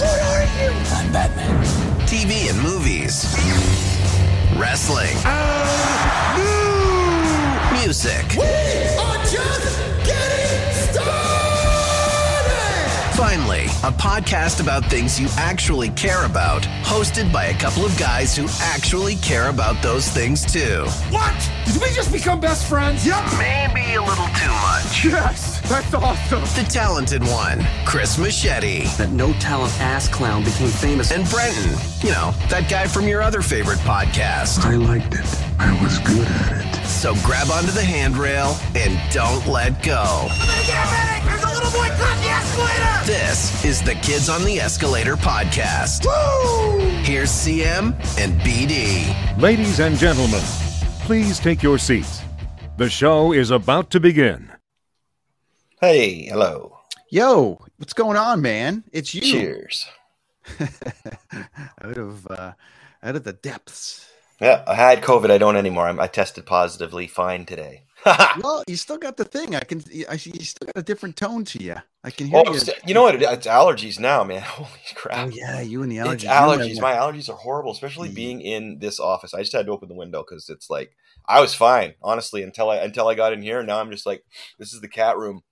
What are you? I'm Batman. TV and movies, wrestling, music. Finally, a podcast about things you actually care about, hosted by a couple of guys who actually care about those things too. What? Did we just become best friends? Yep. Maybe a little too much. Yes, that's awesome. The talented one, Chris Machete, That no talent ass clown became famous. and Brenton, you know, that guy from your other favorite podcast. I liked it. I was good at it. So grab onto the handrail and don't let go. There's a little boy caught the escalator. This is the Kids on the Escalator podcast. Here's CM and BD. Ladies and gentlemen, please take your seats. The show is about to begin. Hey, hello. Yo, what's going on, man? It's you. Cheers. out of uh, out of the depths. Yeah, I had COVID. I don't anymore. I'm, I tested positively fine today. well, you still got the thing. I can. I see you still got a different tone to you. I can hear oh, you. you know what? It's allergies now, man. Holy crap. Oh yeah, you and the allergies. It's allergies. My allergies are horrible, especially Yeah. being in this office. I just had to open the window because it's like I was fine, honestly, until I until I got in here. Now I'm just like, this is the cat room.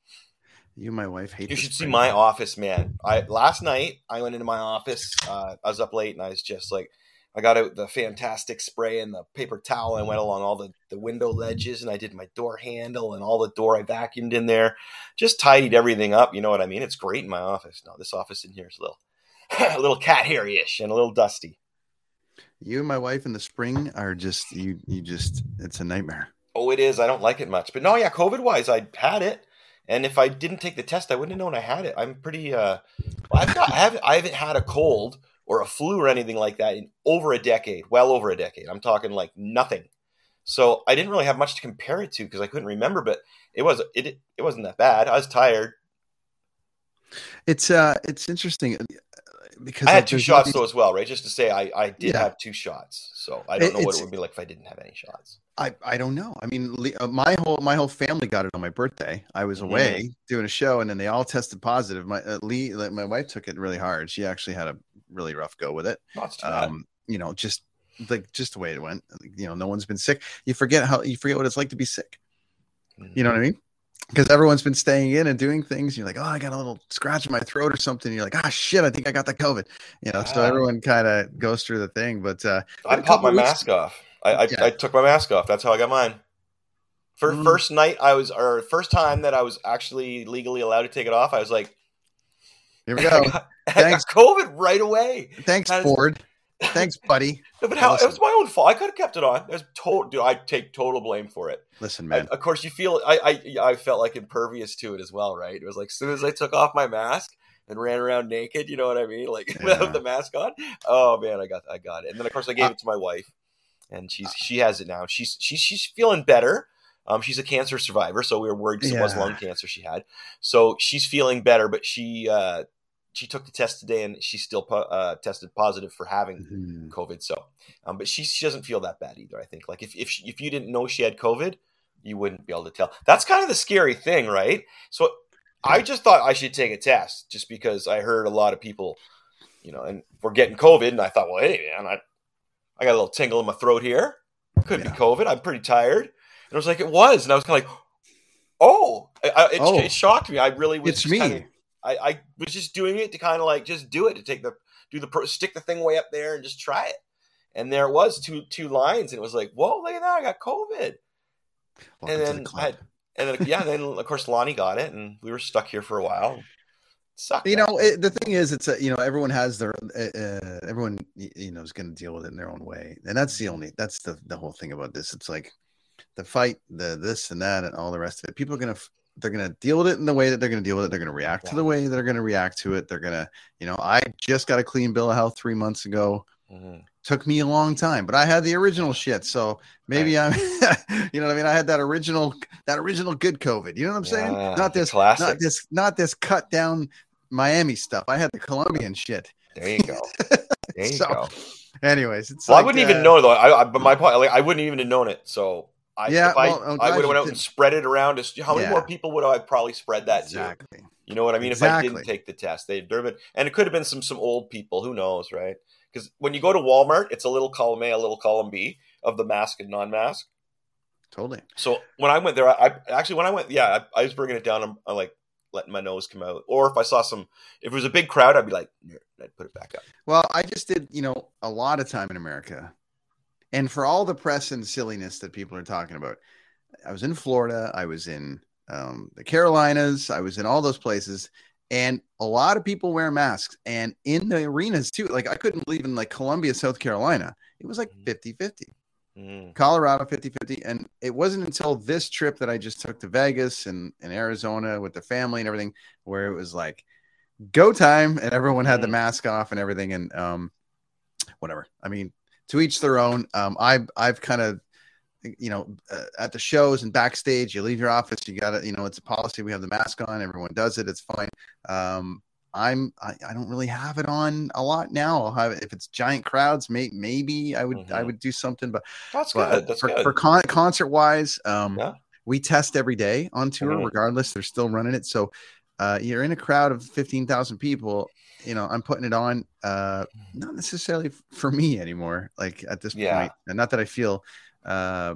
You and my wife hate. You should see my office, man. I last night I went into my office. Uh, I was up late and I was just like, I got out the fantastic spray and the paper towel and went along all the, the window ledges and I did my door handle and all the door I vacuumed in there. Just tidied everything up. You know what I mean? It's great in my office. No, this office in here is a little, a little cat hairy ish and a little dusty. You and my wife in the spring are just you. You just. It's a nightmare. Oh, it is. I don't like it much. But no, yeah, COVID wise, I had it. And if I didn't take the test, I wouldn't have known I had it. I'm pretty uh I've got I haven't I haven't had a cold or a flu or anything like that in over a decade. Well over a decade. I'm talking like nothing. So I didn't really have much to compare it to because I couldn't remember, but it was it it wasn't that bad. I was tired. It's uh, it's interesting because I like, had two shots nothing- though as well, right? Just to say I, I did Yeah. have two shots. So I don't know what it would be like if I didn't have any shots. I, I don't know. I mean, uh, my whole my whole family got it on my birthday. I was Mhm. away doing a show, and then they all tested positive. My uh, Lee, like, my wife took it really hard. She actually had a really rough go with it. Not too bad. Um, you know, just like just the way it went. You know, no one's been sick. You forget how you forget what it's like to be sick. You know what I mean? Because everyone's been staying in and doing things. You're like, oh, I got a little scratch in my throat or something. You're like, ah, shit, I think I got the COVID. You know, so Ah. everyone kind of goes through the thing. But uh, I popped my mask off. I, I, Yeah. I took my mask off. That's how I got mine. For Mm. first night, I was or first time that I was actually legally allowed to take it off. I was like, here we I go. got, I Thanks. got COVID right away. Thanks, Ford. Thanks, buddy. No, but how, it was my own fault. I could have kept it on. It was total. Dude, I take total blame for it. Listen, I, man. of course, you feel. I, I I felt like impervious to it as well, right? It was like as soon as I took off my mask and ran around naked, you know what I mean, like Yeah. without the mask on. Oh man, I got I got it. And then of course I gave Uh, it to my wife, and she's she has it now. She's she's she's feeling better. Um, she's a cancer survivor, so we were worried because it was lung cancer she had. So she's feeling better, but she uh, she took the test today and she's still po- uh, tested positive for having Mhm. COVID. So, um, but she she doesn't feel that bad either. I think like if if she, if you didn't know she had COVID, you wouldn't be able to tell. That's kind of the scary thing, right? So, I just thought I should take a test just because I heard a lot of people, you know, and we're getting COVID, and I thought, well, hey man, I I got a little tingle in my throat here. Could Yeah. be COVID. I'm pretty tired. And I was like, it was, and I was kind of like, oh, I, it, Oh. it shocked me. I really was. It's me. kinda- I, I was just doing it to kind of like just do it to take the do the stick the thing way up there and just try it. and there it was two two lines, and it was like, whoa, look at that, I got COVID. Welcome and the then. I had, and then yeah, then of course Lonnie got it, and we were stuck here for a while. Sucked. you know it, the thing is it's a, you know everyone has their uh, uh, everyone you know is going to deal with it in their own way and that's the only that's the the whole thing about this it's like the fight the this and that and all the rest of it people are going to they're going to deal with it in the way that they're going to deal with it they're going to react to the way they're going to react to it they're going to you know i just got a clean bill of health three months ago Mhm. took me a long time but i had the original shit so maybe i'm you know what i mean i had that original that original good covid you know what i'm saying Yeah, not this classic. not this not this cut down miami stuff i had the colombian shit There you go. There you So, go. anyways it's Well, I wouldn't uh, even know though. I, I but my point, like, I wouldn't even have known it. So I, Yeah, I, well, I'm I would have went out did. and spread it around. How many Yeah. more people would I probably spread that to? exactly You know what I mean? Exactly. If I didn't take the test, they'd there been, and it could have been some some old people. Who knows, right? Because when you go to Walmart, it's a little column A, a little column B of the mask and non-mask. totally So when I went there, I, I actually when I went, yeah, I, I was bringing it down. I'm, I'm like letting my nose come out, or if I saw some, if it was a big crowd, I'd be like, I'd put it back up. well i just did you know a lot of time in america and for all the press and silliness that people are talking about i was in florida i was in um, the carolinas i was in all those places and a lot of people wear masks and in the arenas too like i couldn't believe in like columbia south carolina it was like 50 50 Mm. Colorado 50 50. And it wasn't until this trip that I just took to Vegas and, and Arizona with the family and everything where it was like go time and everyone had the Mhm. mask off and everything. And um, whatever. I mean, to each their own. Um, I've, I've kind of, you know, uh, at the shows and backstage, you leave your office, you got to, you know, it's a policy. We have the mask on, everyone does it. It's fine. Um, I'm I, I don't really have it on a lot now. I'll have it if it's giant crowds. May, maybe I would I Mhm. would do something, but That's but good. That's for, good. for con- concert wise, um, Yeah. we test every day on tour, Mhm. regardless. They're still running it. So uh, you're in a crowd of 15,000 people. You know, I'm putting it on, uh, not necessarily for me anymore, like at this Yeah. And not that I feel uh,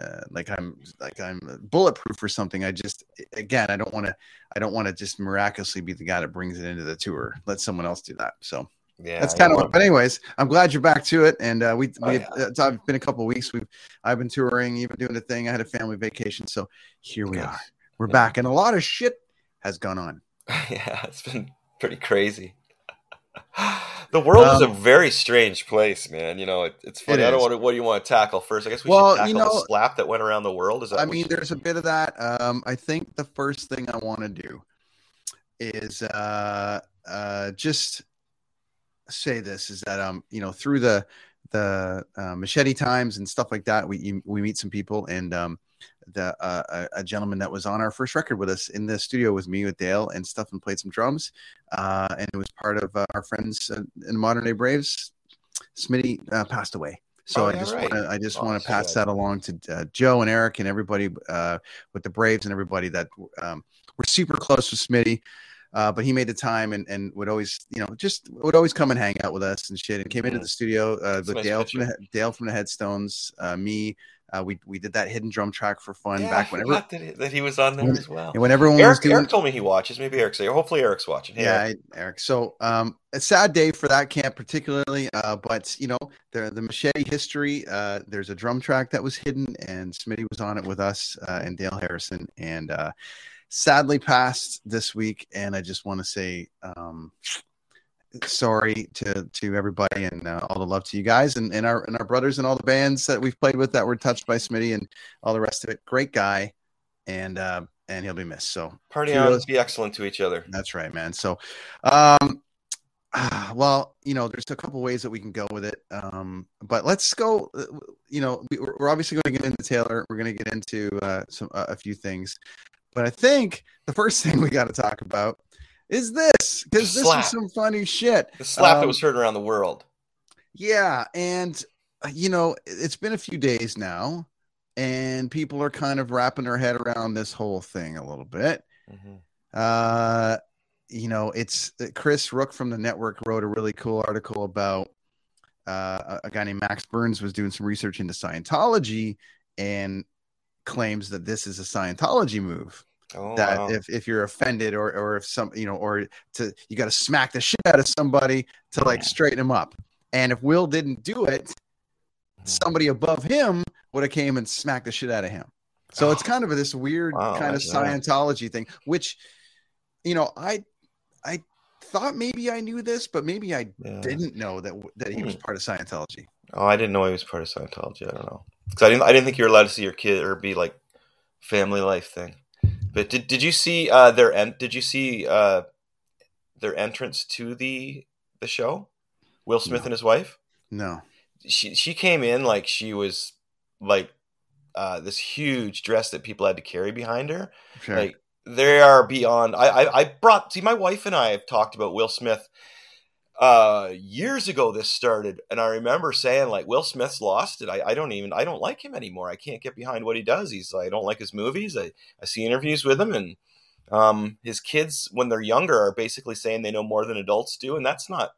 uh, like I'm like I'm bulletproof or something. I just again, I don't want to. I don't want to just miraculously be the guy that brings it into the tour. Let someone else do that. So yeah, that's kind of what. But anyways, I'm glad you're back to it. And uh, we, Oh, we yeah. it's I've been a couple of weeks. We've I've been touring, even doing a thing. I had a family vacation, so here we are. We're Yeah. back, and a lot of shit has gone on. yeah, it's been pretty crazy. The world is a Um, very strange place, man. You know, it, it's funny. It I don't want to. What do you want to tackle first? I guess we Well, should you tackle know- the slap that went around the world. Is that? I mean, you- there's a bit of that. Um, I think the first thing I want to do is uh, uh, just say this is that um, you know, through the the uh, machete times and stuff like that, we you, we meet some people and um, the uh, a, a gentleman that was on our first record with us in the studio with me with Dale and stuff and played some drums, uh, and it was part of uh, our friends uh, in Modern Day Braves. Smitty uh, passed away. So Oh, I just right. want to I just Oh, want to pass shit. that along to uh, Joe and Eric and everybody uh, with the Braves and everybody that um, we're super close with Smitty. Uh, but he made the time and, and would always, you know, just would always come and hang out with us and shit. And came into the studio uh, with nice Dale from the Dale from the Headstones, uh, me. Uh, we we did that hidden drum track for fun yeah, back whenever that he, that he was on there when- as well. and when everyone was Eric, doing Eric told me he watches. Maybe Eric's here. Hopefully, Eric's watching. Hey, yeah, Eric. Eric. So, um, a sad day for that camp, particularly. Uh, but you know, the the machete history. Uh, there's a drum track that was hidden, and Smitty was on it with us uh, and Dale Harrison, and uh, sadly passed this week. And I just want to say, um, sorry to to everybody, and uh, all the love to you guys, and, and our and our brothers and all the bands that we've played with that were touched by Smitty, and all the rest of it. Great guy, and uh, and he'll be missed. So Party on. Be excellent to each other. that's right, man. So, um, well, you know, there's a couple ways that we can go with it. Um, but let's go. You know, we- we're we're obviously going to get into Taylor. We're going to get into uh, some uh, a few things, but I think the first thing we got to talk about is this because this is some funny shit. The slap that Um, was heard around the world. Yeah, and uh, you know, it- it's been a few days now, and people are kind of wrapping their head around this whole thing a little bit. Mhm. Uh, you know, it's uh, Chris Rook from the network wrote a really cool article about uh, a guy named Max Burns was doing some research into Scientology and claims that this is a Scientology move. Oh, that wow. if, if you're offended or or if some you know or to you got to smack the shit out of somebody to like straighten him up. And if Will didn't do it, somebody above him would have came and smacked the shit out of him. So it's kind of this weird Wow, kind of. Scientology thing, which you know, I I thought maybe I knew this, but maybe I Yeah. didn't know that that he was Hmm. part of Scientology. Oh, I didn't know he was part of Scientology. I don't know because I didn't. I didn't think you were allowed to see your kid or be like family life thing. But did did you see uh, their Did you see uh, their entrance to the the show? Will Smith No. and his wife. No. She she came in like she was like uh, this huge dress that people had to carry behind her. Sure. Like they are beyond. I, I I brought see my wife and I have talked about Will Smith uh years ago this started and i remember saying like will smith's lost it. I, I don't even i don't like him anymore. I can't get behind what he does. He's i don't like his movies. I, I see interviews with him and um his kids when they're younger are basically saying they know more than adults do and that's not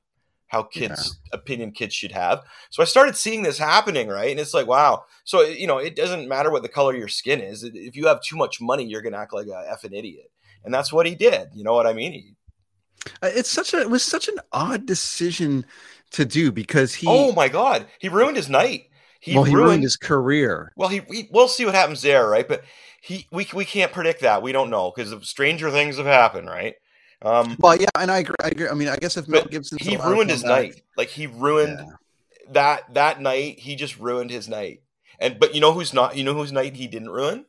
how kids opinion kids should have. So i started seeing this happening right? And it's like wow. So you know it doesn't matter what the color of your skin is. If you have too much money you're gonna act like a effing idiot. And that's what he did. You know what i mean? He, It's such a it was such an odd decision to do because he oh my god. He ruined his night. He, well he ruined, ruined his career. well he, we, we'll see what happens there right? But he we, we can't predict that. We don't know because stranger things have happened right? Um Well, yeah, and I agree. I, agree. I mean, I guess if Mel Gibson he ruined his night. Like he ruined that that night he just ruined his night. And but you know who's not you know whose night he didn't ruin?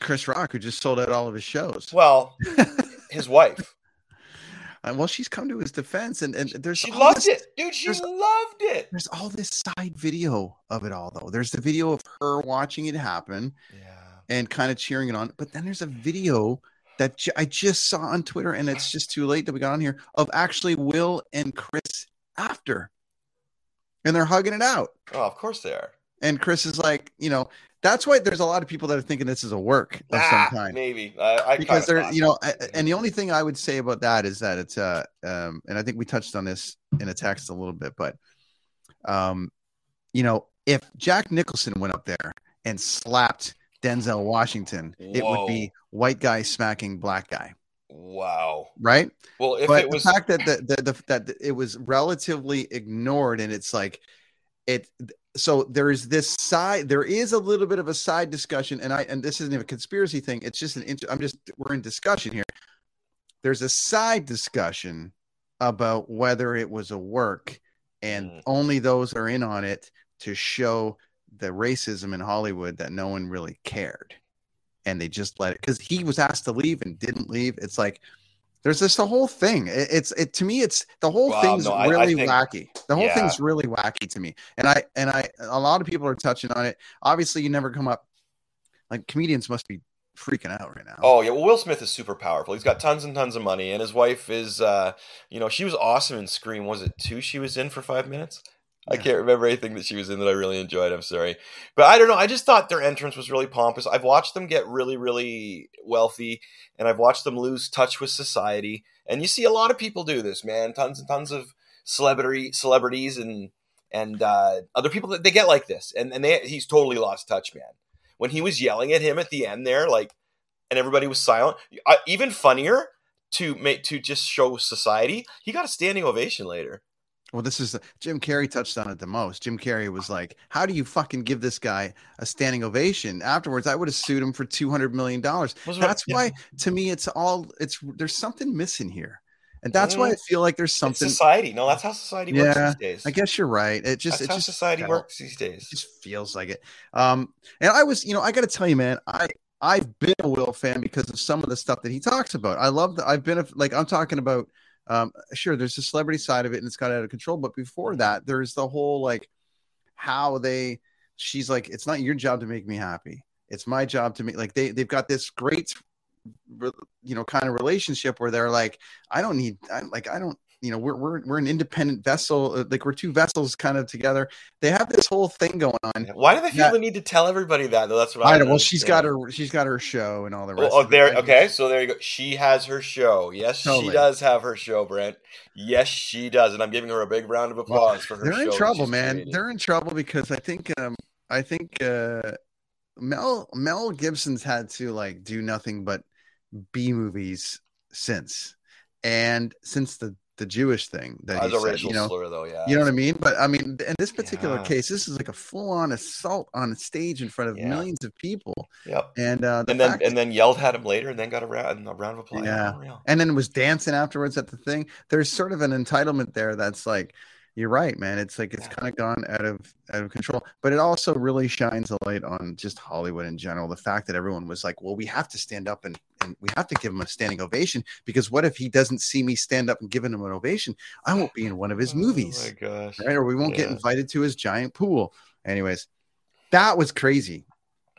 Chris Rock, who just sold out all of his shows. well his wife And well, she's come to his defense, and, and there's she loved this- it dude she loved it There's all this side video of it all, though. There's the video of her watching it happen yeah and kind of cheering it on, but then there's a video that j- I just saw on Twitter, and it's just too late that we got on here of actually Will and Chris after, and they're hugging it out. oh of course they are And Chris is like, you know, that's why there's a lot of people that are thinking this is a work of Ah, some kind. maybe. Uh, I because they're you know I- and the only thing i would say about that is that it's uh um and i think we touched on this in a text a little bit but um you know if jack nicholson went up there and slapped denzel washington it would be white guy smacking black guy. Wow. Right? Well if but it was the fact that the, the, the that it was relatively ignored and it's like it so there is this side there is a little bit of a side discussion and i and this isn't even a conspiracy thing it's just an inter, i'm just we're in discussion here. There's a side discussion about whether it was a work and Mm. only those are in on it to show the racism in hollywood that no one really cared. And they just let it because he was asked to leave and didn't leave. It's like there's this the whole thing It- it's it to me it's the whole Wow, thing's no, I- I really think- wacky the whole yeah. thing's really wacky to me and i and i a lot of people are touching on it obviously you never come up like comedians must be freaking out right now Oh yeah, well Will Smith is super powerful. He's got tons and tons of money, and his wife is, uh, you know, she was awesome in Scream. Was it two? She was in for five minutes. I can't remember anything that she was in that I really enjoyed. I'm sorry, but I don't know. I just thought their entrance was really pompous. I've watched them get really, really wealthy, and I've watched them lose touch with society. And you see a lot of people do this, man. Tons and tons of celebrity celebrities and and uh, other people that they get like this, and and they, he's totally lost touch, man. When he was yelling at him at the end there, like and everybody was silent. I, even funnier to make to just show society, he got a standing ovation later. Well, this is Jim Carrey touched on it the most. Jim Carrey was like, "How do you fucking give this guy a standing ovation?" Afterwards, I would have sued him for two hundred million dollars. That's yeah. why, to me, it's all it's. There's something missing here, and that's why I Mm. feel like there's It's something. society. No, that's how society works these days. I guess you're right. It just that's it how just society works these days. It just feels like it. Um, and I was, you know, I got to tell you, man, I I've been a Will fan because of some of the stuff that he talks about. I love that. I've been a, like I'm talking about. Um, sure, there's the celebrity side of it, and it's got out of control. But before that, there's the whole like how they. She's like, it's not your job to make me happy. It's my job to make like they they've got this great, you know, kind of relationship where they're like, I don't need, I like, I don't. You know, we're we're we're an independent vessel, uh, like we're two vessels kind of together. They have this whole thing going on. Why do they feel Yeah. the need to tell everybody that? Though that's what I, I know. Well, she's got her. She's got her show and all the Oh, rest. oh, of there. Okay, so there you go. She has her show. Yes, she does have her show, Brent. Yes, she does, and I'm giving her a big round of applause for her. They're show in trouble, man. created. They're in trouble because I think, um, I think uh, Mel Mel Gibson's had to like do nothing but B movies since, and since the the Jewish thing that he a said, racial you know, slur, though. Yeah. you know what I mean? But I mean, in this particular Yeah. case, this is like a full-on assault on a stage in front of Yeah. millions of people, Yep. and uh, the And then and then yelled at him later, and then got a round, a round of applause. Yeah. And then was dancing afterwards at the thing. There's sort of an entitlement there that's like, you're right, man. It's like it's Yeah. kind of gone out of out of control. But it also really shines a light on just Hollywood in general. The fact that everyone was like, well, we have to stand up and and we have to give him a standing ovation because what if he doesn't see me stand up and give him an ovation? I won't be in one of his movies, Oh my gosh. right? Or we won't get invited to his giant pool. Anyways, that was crazy.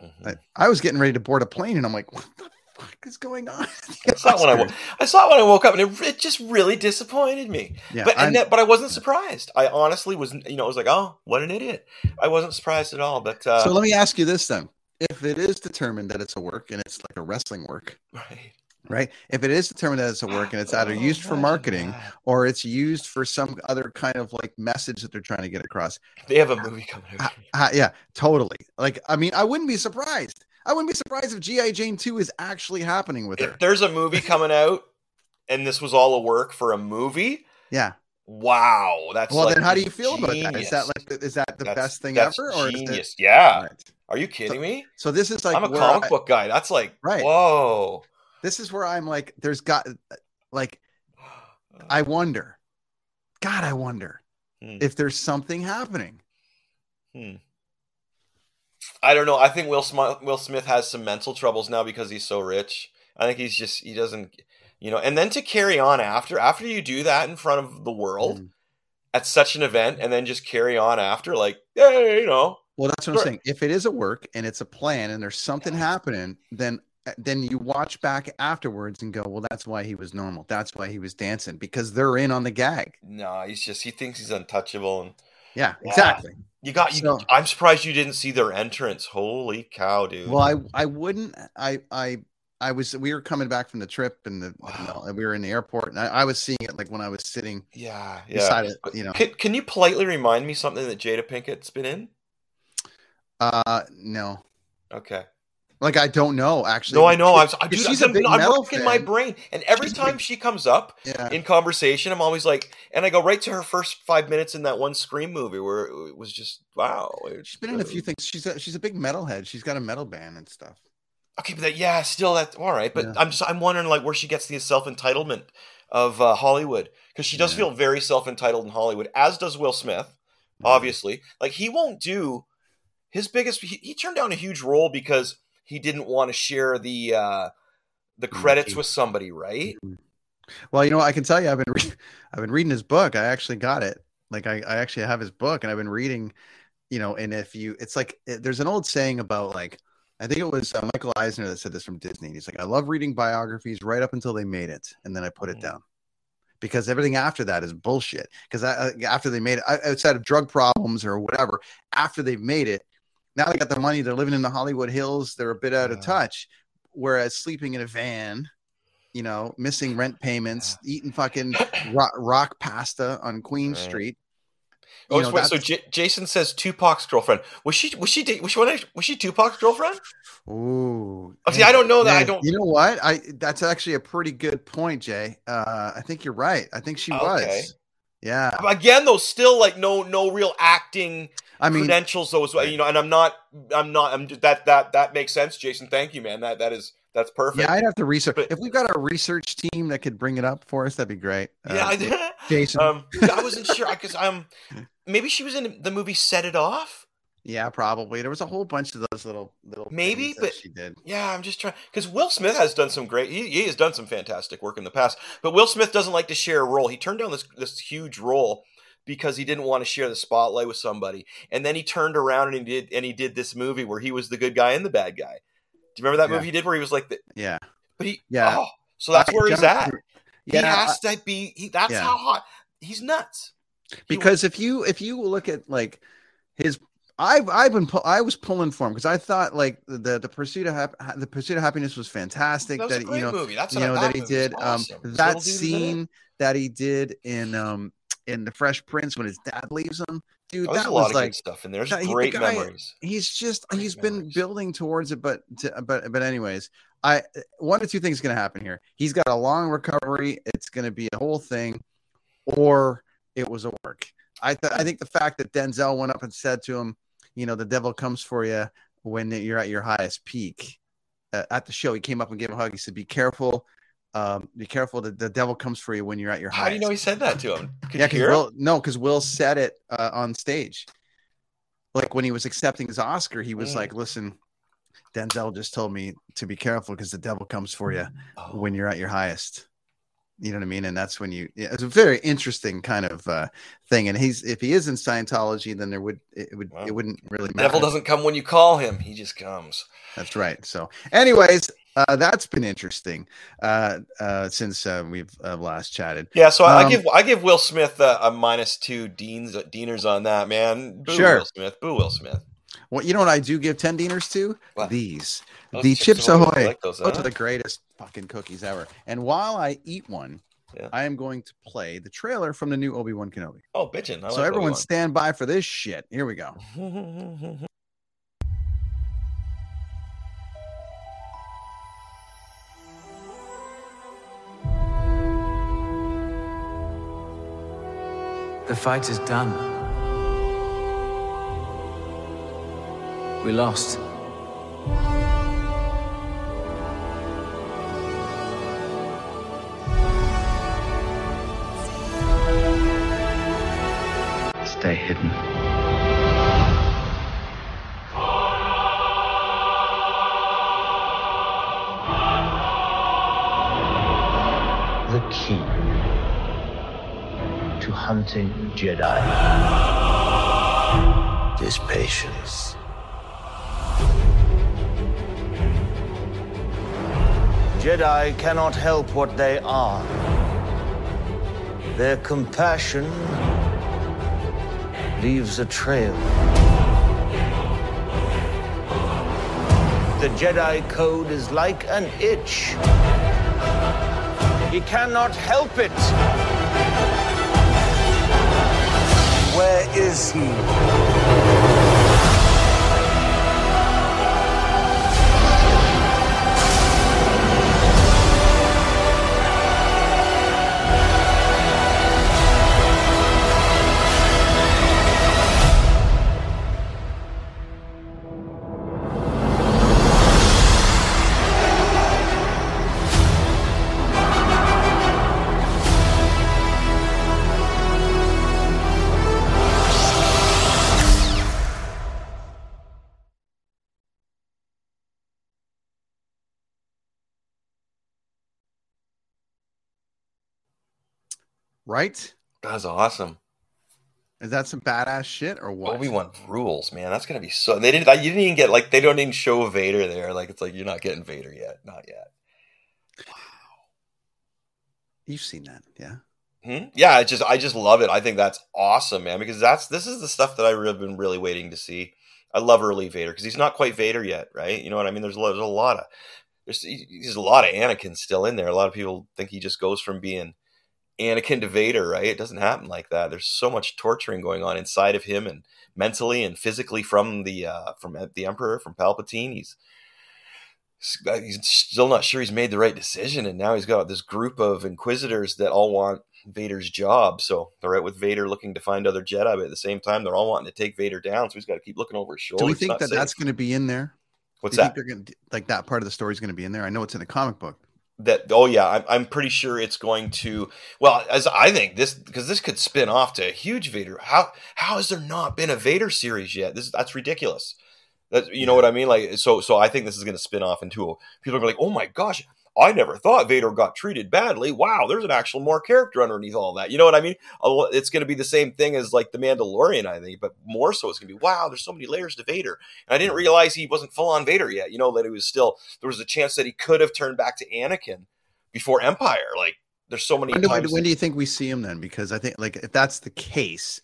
Mhm. I, I was getting ready to board a plane, and I'm like, what the fuck is going on? I saw it when I, wo- I saw it when I woke up, and it, it just really disappointed me. yeah, but and that, but I wasn't surprised. I honestly was, you know, I was like, oh, what an idiot. I wasn't surprised at all. But uh, so let me ask you this then: If it is determined that it's a work and it's like a wrestling work, right. right? If it is determined that it's a work and it's either Oh, used for marketing that. or it's used for some other kind of like message that they're trying to get across, they have a movie coming out. uh, yeah, totally. Like, I mean, I wouldn't be surprised. I wouldn't be surprised if GI Jane Two is actually happening with her. If there's a movie coming out, and this was all a work for a movie, Yeah. wow, that's Well, like then, how do you feel about that? Is that like is that the That's- best thing ever, or is genius? it? Yeah. Right. Are you kidding me? So this is like I'm a comic I- book guy. That's like Right. Whoa. This is where I'm like, there's got like I wonder. God, I wonder Hmm. if there's something happening. Hmm. I don't know. I think Will Smith, Will Smith has some mental troubles now because he's so rich. I think he's just he doesn't, you know. And then to carry on after after you do that in front of the world Mm. at such an event, and then just carry on after, like, hey, you know, Well, that's what I'm saying. If it is a work and it's a plan and there's something happening, then uh, then you watch back afterwards and go, well, that's why he was normal. That's why he was dancing because they're in on the gag. no, he's just he thinks he's untouchable, and Yeah, Yeah. exactly. You got you. So- I'm surprised you didn't see their entrance. Holy cow, dude! Well, I I wouldn't. I I I was. We were coming back from the trip and the Wow. and we were in the airport and I, I was seeing it like when I was sitting yeah, yeah. beside it. You know. Can, can you politely remind me something that Jada Pinkett's been in? Uh, no. Okay. Like I don't know actually. No, I know. I'm, I, Because dude, she's I'm, a big I'm metal my brain, and every time she comes up Yeah. in conversation, I'm always like, and I go right to her first five minutes in that one Scream movie where it was just wow. She's been in a few things. She's a, she's a big metalhead. She's got a metal band and stuff. Okay, but that, yeah, still that's all right. But Yeah. I'm just I'm wondering like where she gets the self entitlement of uh, Hollywood because she does Yeah. feel very self entitled in Hollywood, as does Will Smith. Obviously, like he won't do his biggest. He, he turned down a huge role because he didn't want to share the uh, the credits with somebody, right? Well, you know, I can tell you, I've been re- I've been reading his book. I actually got it. Like I, I actually have his book, and I've been reading. You know, and if you, it's like it, there's an old saying about like I think it was uh, Michael Eisner that said this from Disney. He's like, I love reading biographies right up until they made it, and then I put it Mhm. down because everything after that is bullshit. Because after they made it, outside of drug problems or whatever, after they've made it, now they got the money. They're living in the Hollywood Hills. They're a bit out of touch. Whereas sleeping in a van, you know, missing rent payments, eating fucking rock, rock pasta on Queen Right. Street. Oh, know, wait, so J- Jason says Tupac's girlfriend. Was she? Was she? da- Was she? Was she Tupac's girlfriend? Ooh. Oh, see, I don't know that. I don't. You know what? I that's actually a pretty good point, Jay. Uh, I think you're right. I think she Okay. was. Yeah. Again, though, still like no, no real acting I mean, credentials. Though, as well, you know, and I'm not, I'm not, I'm just, that that that makes sense, Jason. Thank you, man. That that is that's perfect. yeah, I'd have to research. But- if we've got a research team that could bring it up for us, that'd be great. Uh, Yeah, I did. Jason. Um, I wasn't sure because I'm. um, maybe she was in the movie Set It Off. yeah, probably. There was a whole bunch of those little little Maybe, but- she did. Yeah, I'm just trying because Will Smith has done some great. He, he has done some fantastic work in the past, but Will Smith doesn't like to share a role. He turned down this this huge role because he didn't want to share the spotlight with somebody, and then he turned around and he did and he did this movie where he was the good guy and the bad guy. Do you remember that Yeah. movie he did where he was like the? Yeah. But he Yeah. Oh, so that's I where he's at. Yeah, he has to be. He, that's Yeah. how hot. He's nuts. He- because if you if you look at like his I've I've been pu- I was pulling for him because I thought like the the pursuit of hap- the pursuit of happiness was fantastic that was a that great you know movie. That's you know that he did um awesome. This that little dude was in it. scene that he did in um in the Fresh Prince when his dad leaves him dude Oh, that a lot was of like good stuff in there. There's he- the great guy- memories. he's just Great he's been building towards it but to, but but anyways i one or two things going to happen here he's got a long recovery it's going to be a whole thing or it was a work. I th- I think the fact that Denzel went up and said to him, you know, the devil comes for you when you're at your highest peak. Uh, at the show, he came up and gave him a hug. He said, "Be careful, um, be careful. The, the devil comes for you when you're at your highest. How do you know he said that to him? Could yeah, because? Will no, because Will said it uh, on stage. Like when he was accepting his Oscar, he was Mm. like, "Listen, Denzel just told me to be careful because the devil comes for you Oh. when you're at your highest." You know what I mean? And that's when you, it's a very interesting kind of uh, thing. And he's if he is in Scientology, then there would it would Wow. it wouldn't really matter. Devil doesn't come when you call him; he just comes. That's right. So, anyways, uh, that's been interesting uh, uh, since uh, we've uh, last chatted. Yeah, so I, I Um, give I give Will Smith a, a minus two deans deaners on that man. Boo Sure. Will Smith. Boo Will Smith. Well, you know what I do give 10 diners to? What? These. Those the Chips Chips Ahoy, Ahoy. Like those, those are the greatest fucking cookies ever. And while I eat one, Yeah. I am going to play the trailer from the new Obi Wan Kenobi. Oh, bitchin'. I so like everyone Obi-Wan. stand by for this shit. Here we go. The fight is done. We lost. Stay hidden. the key to hunting Jedi is patience. Jedi cannot help what they are. Their compassion leaves a trail. The Jedi Code is like an itch. He cannot help it. Where is he? Right? That's awesome. Is that some badass shit or what? Obi Wan rules, man. That's gonna be so. They didn't. You didn't even get like they don't even show Vader there. Like it's like you're not getting Vader yet. Not yet. Wow. You've seen that, yeah. Hmm? Yeah, I just I just love it. I think that's awesome, man. Because that's this is the stuff that I've been really waiting to see. I love early Vader because he's not quite Vader yet, right? You know what I mean? There's a lot, there's a lot of there's there's a lot of Anakin still in there. A lot of people think he just goes from being Anakin to Vader, right? It doesn't happen like that. There's so much torturing going on inside of him and mentally and physically from the uh, from the Emperor, from Palpatine. He's he's still not sure he's made the right decision, and now he's got this group of Inquisitors that all want Vader's job. So they're out with Vader looking to find other Jedi, but at the same time, they're all wanting to take Vader down. So he's got to keep looking over his shoulder. Do we think that safe. that's going to be in there? What's Do you that? think they're gonna, like that part of the story is going to be in there? I know it's in the comic book. That oh yeah I'm, I'm pretty sure it's going to well as i think this because this could spin off to a huge vader. How how has there not been a vader series yet? This that's ridiculous. That you know what i mean? Like so so i think this is going to spin off into a, people are like oh my gosh i never thought vader got treated badly wow there's an actual more character underneath all that you know what i mean it's going to be the same thing as like the mandalorian i think but more so it's going to be wow there's so many layers to vader and i didn't realize he wasn't full on vader yet you know that he was still there was a chance that he could have turned back to anakin before Empire. Like there's so many When do, when, do you think we see him then? Because I think like if that's the case,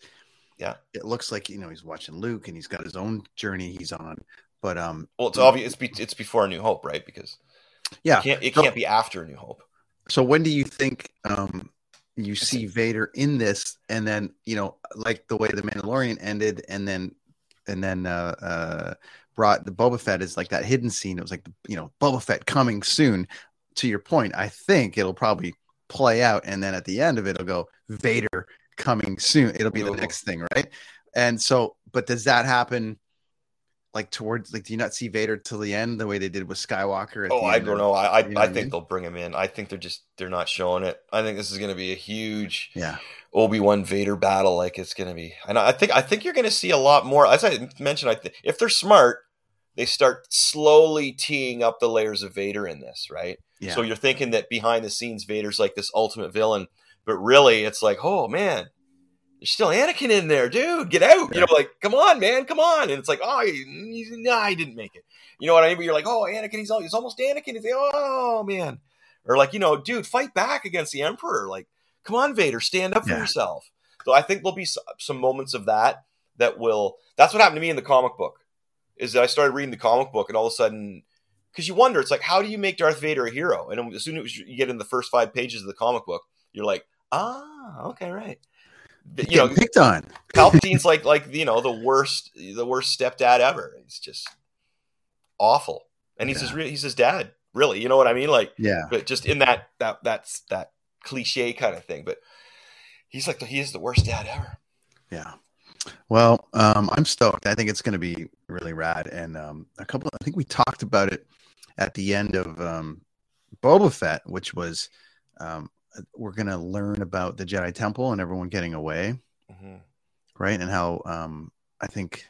yeah, it looks like you know he's watching Luke and he's got his own journey he's on. But um, well, it's obvious. It's, be, it's before A New Hope, right? Because yeah, it can't, it can't be after A New Hope. So when do you think um you see Vader in this, and then you know like the way the Mandalorian ended, and then and then uh, uh brought the Boba Fett is like that hidden scene. It was like the, you know Boba Fett coming soon. To your point, I think it'll probably play out, and then at the end of it, it'll go Vader coming soon. It'll be the next thing, right? And so, but does that happen? Like towards, like, do you not see Vader till the end the way they did with Skywalker? At Oh, the I end don't know. I I, you know I think mean? they'll bring him in. I think they're just they're not showing it. I think this is going to be a huge Yeah, Obi Wan Vader battle. Like it's going to be, and I think I think you're going to see a lot more. As I mentioned, I think if they're smart, they start slowly teeing up the layers of Vader in this, right? yeah, So you're thinking that behind the scenes, Vader's like this ultimate villain, but really, it's like, oh man, there's still Anakin in there, dude. Get out! You know, like, come on, man, come on. And it's like, oh, he, nah, he didn't make it. You know what I mean? But you're like, oh, Anakin, he's, al- he's almost Anakin. He's like, oh man, or like, you know, dude, fight back against the Emperor. Like, come on, Vader, stand up for Yeah. yourself. So I think there'll be some moments of that that will. That's what happened to me in the comic book. Is that I started reading the comic book, and all of a sudden because you wonder, it's like, how do you make Darth Vader a hero? And as soon as you get in the first five pages of the comic book, you're like, ah, okay, right. You know, picked on. Palpatine's like, like you know, the worst, the worst stepdad ever. He's just awful, and he's his Yeah. real, he's his dad, really. You know what I mean? Like, Yeah, but just in that that that's that cliche kind of thing. But he's like, the, he is the worst dad ever. Yeah. Well, um, I'm stoked. I think it's going to be really rad. And um, a couple, I think we talked about it at the end of um, Boba Fett, which was um, we're going to learn about the Jedi Temple and everyone getting away, Mhm. right? And how um, I think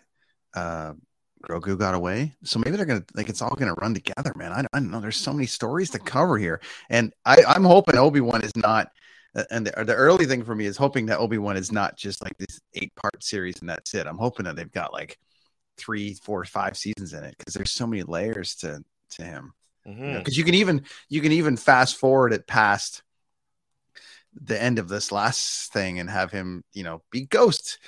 uh, Grogu got away. So maybe they're going to like it's all going to run together, man. I, I don't know. There's so many stories to cover here, and I, I'm hoping Obi Wan is not. uh, And the, the early thing for me is hoping that Obi Wan is not just like this eight part series and that's it. I'm hoping that they've got like three, four, five seasons in it because there's so many layers to to him. Because you can even you can even fast forward it past the end of this last thing and have him, you know, be Ghost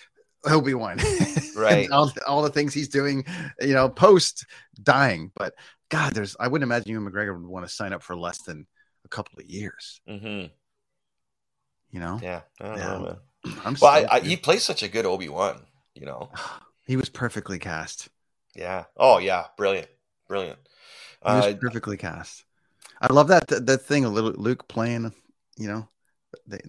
Obi Wan, Right. all, all the things he's doing, you know, post dying. But God, there's I wouldn't imagine Ewan McGregor would want to sign up for less than a couple of years. Mhm. You know, Yeah, I don't Yeah. know, man. I'm Well, I, I, he plays such a good Obi Wan. You know. he was perfectly cast. Yeah. Oh yeah. Brilliant. Brilliant. He was Uh, perfectly cast. I love that that, thing. A little Luke playing, you know,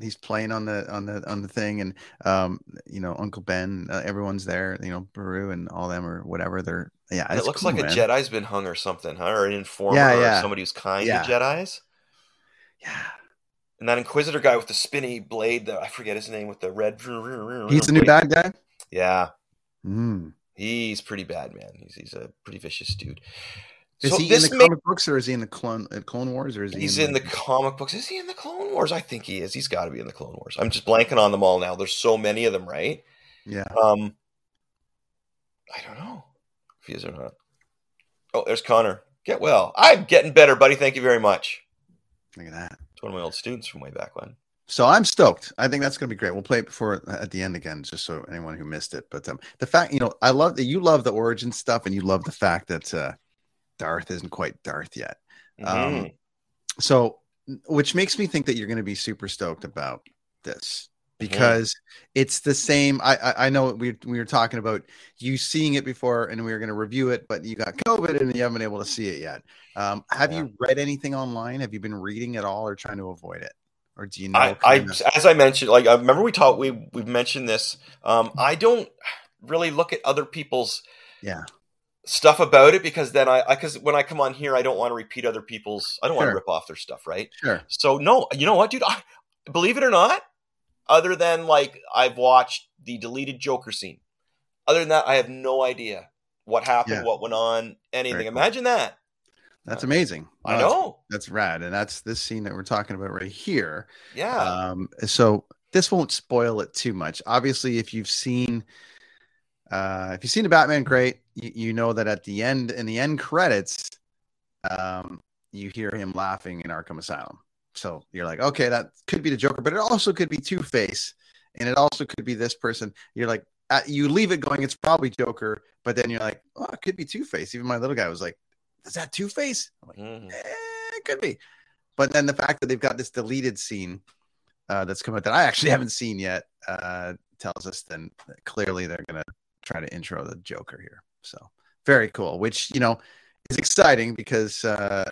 he's playing on the on the on the thing, and um, you know, Uncle Ben, uh, everyone's there. You know, Beru and all them or whatever. They're yeah. it looks cool, like a. Jedi's been hung or something, huh? Or an informer Yeah, or yeah. somebody who's kind Yeah. to Jedi's. Yeah, And that Inquisitor guy with the spinny blade, that I forget his name, with the red. he's the new bad guy. Yeah, Mm. he's pretty bad, man. He's he's a pretty vicious dude. Is So he in the may- comic books or is he in the clone uh, Clone Wars or is he? He's in the comic books. Is he in the Clone Wars? I think he is. He's got to be in the Clone Wars. I'm just blanking on them all now. There's so many of them, right? yeah. Um, I don't know if he is or not. Oh, there's Connor. Get well. I'm getting better, buddy. Thank you very much. Look at that. It's one of my old students from way back when. So I'm stoked. I think that's going to be great. We'll play it before at the end again, just so anyone who missed it. But um, the fact, you know, I love that you love the origin stuff, and you love the fact that uh, Darth isn't quite Darth yet. Um, Mhm. so, which makes me think that you're going to be super stoked about this because it's the same. I I, I know we we were talking about you seeing it before, and we were going to review it, but you got COVID and you haven't been able to see it yet. Um, have Yeah. you read anything online? Have you been reading at all, or trying to avoid it? Or do you know? I, I, kinda- as I mentioned, like I remember we talked, we we've mentioned this. Um, I don't really look at other people's yeah. Stuff about it because then I, because when I come on here, I don't want to repeat other people's. I don't want to rip off their stuff, right? Sure. So no, you know what, dude? I, believe it or not, other than like I've watched the deleted Joker scene. Other than that, I have no idea what happened, Yeah. what went on, anything. Cool. Imagine that. That's amazing. I No, that's- know. That's, rad. And that's this scene that we're talking about right here. Yeah. Um, so this won't spoil it too much. Obviously, if you've seen uh if you've seen the Batman, great. You, you know that at the end in the end credits, um, you hear him laughing in Arkham Asylum. So you're like, okay, that could be the Joker, but it also could be Two Face, and it also could be this person. You're like, uh, you leave it going, it's probably Joker, but then you're like, oh, it could be Two Face. Even my little guy was like, is that Two Face? I'm like, Mhm. eh, it could be. But then the fact that they've got this deleted scene uh, that's come out that I actually haven't seen yet uh, tells us then that clearly they're going to try to intro the Joker here. So very cool, which, you know, is exciting because, uh,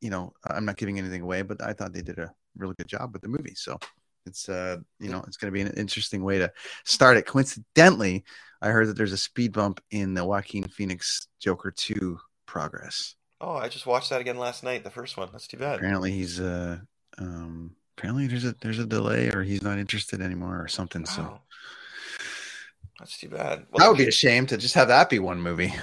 you know, I'm not giving anything away, but I thought they did a really good job with the movie. So it's uh you know it's going to be an interesting way to start it. Coincidentally, I heard that there's a speed bump in the Joaquin Phoenix Joker two progress. Oh, I just watched that again last night. The first one. That's too bad. Apparently he's uh um apparently there's a there's a delay or he's not interested anymore or something. So Wow. That's too bad. that would be a shame to just have that be one movie.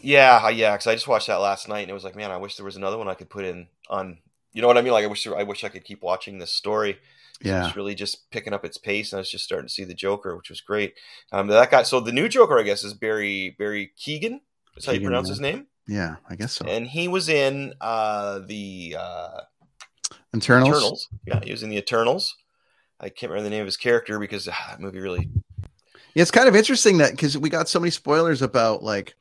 Yeah, yeah. Because I just watched that last night, and it was like, man, I wish there was another one I could put in on. You know what I mean? Like, I wish I wish I could keep watching this story. Yeah. it's really just picking up its pace, and I was just starting to see the Joker, which was great. Um, that guy. So the new Joker, I guess, is Barry Barry Keoghan. Is how you pronounce yeah. his name. Yeah, I guess so. And he was in uh, the uh, Internals. Eternals. Yeah, he was in the Eternals. I can't remember the name of his character because ah, that movie really. Yeah, it's kind of interesting that because we got so many spoilers about like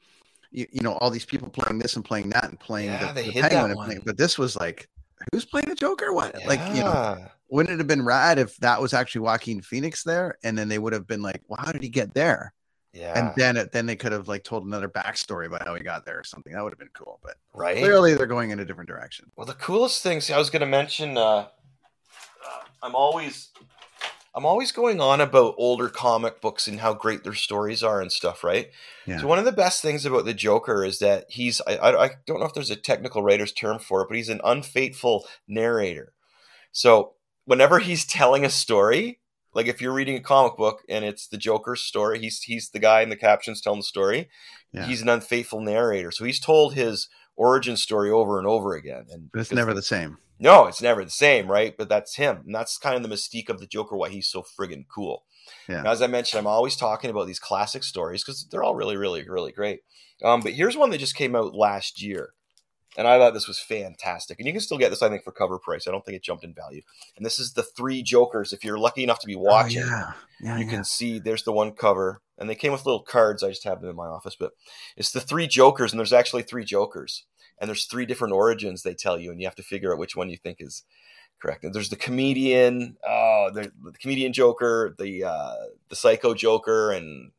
you, you know all these people playing this and playing that and playing Yeah, the, they the penguin playing, but this was like who's playing the Joker? What like you know wouldn't it have been rad if that was actually Joaquin Phoenix there and then they would have been like, well, how did he get there? Yeah. And then it, then they could have like told another backstory about how he got there or something. That would have been cool. But Right. clearly they're going in a different direction. Well, the coolest thing, see, I was going to mention, uh, I'm always, I'm always going on about older comic books and how great their stories are and stuff, right? Yeah. So one of the best things about the Joker is that he's, I, I, don't know if there's a technical writer's term for it, but he's an unfaithful narrator. So whenever he's telling a story, like if you're reading a comic book and it's the Joker's story, he's he's the guy in the captions telling the story. Yeah. He's an unfaithful narrator. So he's told his origin story over and over again. And But it's never the same. No, it's never the same, right? But that's him. And that's kind of the mystique of the Joker, why he's so friggin' cool. Yeah. As I mentioned, I'm always talking about these classic stories because they're all really, really, really great. Um, but here's one that just came out last year. And I thought this was fantastic. And you can still get this, I think, for cover price. I don't think it jumped in value. And this is the three Jokers. If you're lucky enough to be watching, Oh, yeah. Yeah. you can see there's the one cover. And they came with little cards. I just have them in my office. But it's the three Jokers. And there's actually three Jokers. And there's three different origins they tell you. And you have to figure out which one you think is correct. And there's the comedian, oh, the, the comedian Joker, the uh, the psycho Joker, and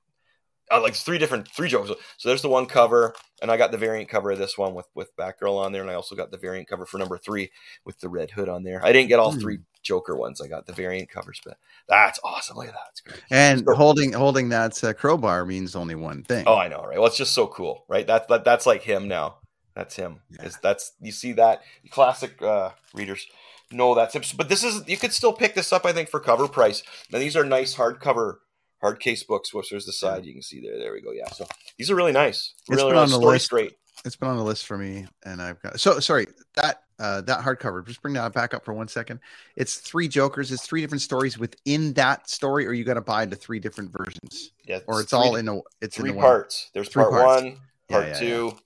uh, like three different three Jokers. So there's the one cover, and I got the variant cover of this one with with Batgirl on there, and I also got the variant cover for number three with the red hood on there. I didn't get all Hmm. three Joker ones. I got the variant covers, but that's awesome. Look at that. It's great. And So- holding holding that uh, crowbar means only one thing. Oh, I know, right? Well, it's just so cool, right? That, that that's like him now. That's him. Is that's you see that classic uh, readers know that's him. But this is you could still pick this up, I think, for cover price. Now these are nice hardcover hard case books. Whoops, there's the side you can see there. There we go. Yeah, so these are really nice. It's Really been nice. on the list. great. It's been on the list for me, and I've got so sorry that uh, that hardcover. Just bring that back up for one second. It's three Jokers. It's three different stories within that story, or you got to buy the three different versions, Yeah, or it's three- all in a it's three in the one. parts. There's Three part parts. one, part yeah, two,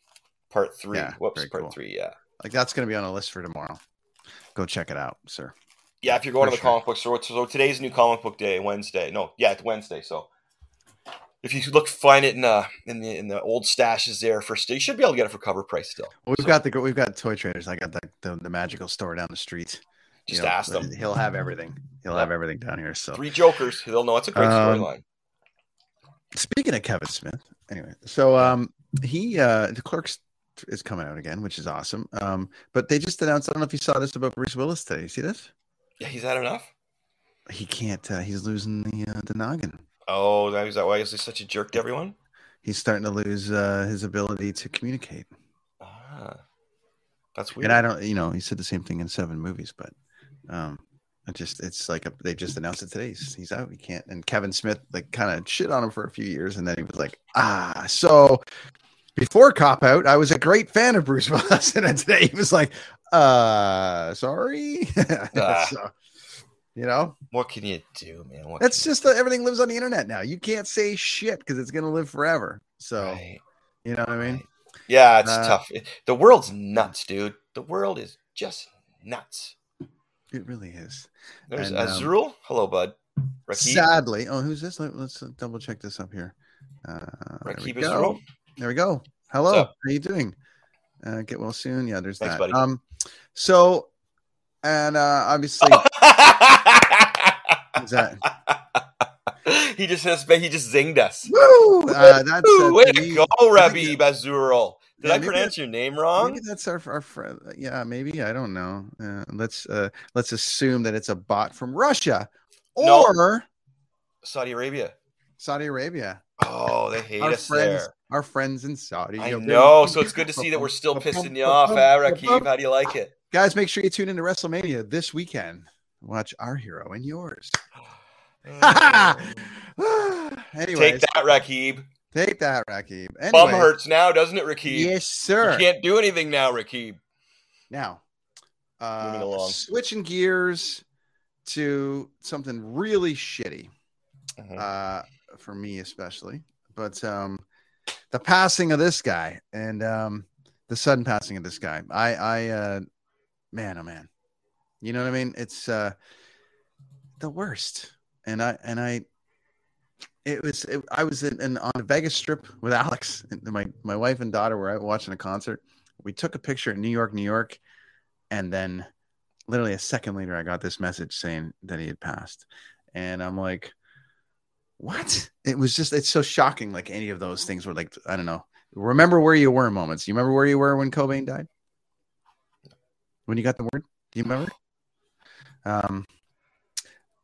part three. Yeah, Whoops, part cool. three. Yeah. Like that's going to be on a list for tomorrow. Go check it out, sir. Yeah, if you're going For to the sure. comic book store, so today's new comic book day, Wednesday. No, yeah, it's Wednesday. So if you look, find it in uh in the in the old stashes there for still, you should be able to get it for cover price still. Well, we've So, got the we've got toy traders. I got the the, the magical store down the street. You Just know, ask them. He'll have everything. He'll have everything down here. So three Jokers. They'll know it's a great Um, storyline. Speaking of Kevin Smith, anyway, so um he uh the clerks is coming out again, which is awesome. Um, but they just announced, I don't know if you saw this about Bruce Willis today. You see this? Yeah, he's had enough. He can't uh, he's losing the uh, the noggin. Oh, that is that why is he such a jerk to everyone? He's starting to lose uh his ability to communicate. Ah, that's weird. And I don't you know, he said the same thing in seven movies, but um it just it's like a, they just announced it today. He's, he's out. He can't. And Kevin Smith like kind of shit on him for a few years, and then he was like, ah, so before Cop Out, I was a great fan of Bruce Willis, and today he was like, uh, sorry. Ah. so, you know, What can you do, man? What that's just uh, everything lives on the internet now. You can't say shit because it's gonna live forever. So you- right, you know what I mean? Yeah, it's Uh, tough. The world's nuts, dude. The world is just nuts. It really is. There's And, um, Hello, bud. Rakib. Sadly, oh, who's this? Let, us double check this up here. Uh, there we Rakib go. Azrul. There we go. Hello. How up? you doing? Uh, get well soon. Yeah, there's Thanks, that. buddy. Um, so, and uh, obviously, is that he just has he just zinged us. woo? Uh, that's Ooh, uh, way to me- to go, Rabbi Bazurul. Did I pronounce your name wrong? Maybe that's our our friend. Yeah, maybe I don't know. Uh, let's uh, let's assume that it's a bot from Russia No. or Saudi Arabia. Saudi Arabia. Oh, they hate Our us friends, there. our friends in Saudi. I know. So it's good to see that we're still pissing you off, eh? How do you like it? Guys, make sure you tune into WrestleMania this weekend. Watch our hero and yours. Anyways, Take that, Rakib. Take that, Rakib. Bum hurts now, doesn't it, Rakib? Yes, sir. You can't do anything now, Rakib. Now, uh, switching gears to something really shitty Mhm. uh, for me, especially. But um, the passing of this guy and um, the sudden passing of this guy, I, I, uh, man, oh man, you know what I mean? It's uh, the worst. And I, and I, it was, it, I was in, in on the Vegas Strip with Alex, and my my wife and daughter were out watching a concert. We took a picture in New York, New York, and then literally a second later, I got this message saying that he had passed, and I'm like, what? It was just, it's so shocking. Like any of those things were like, I don't know. Remember where you were moments. You remember where you were when Cobain died? When you got the word? Do you remember? Um,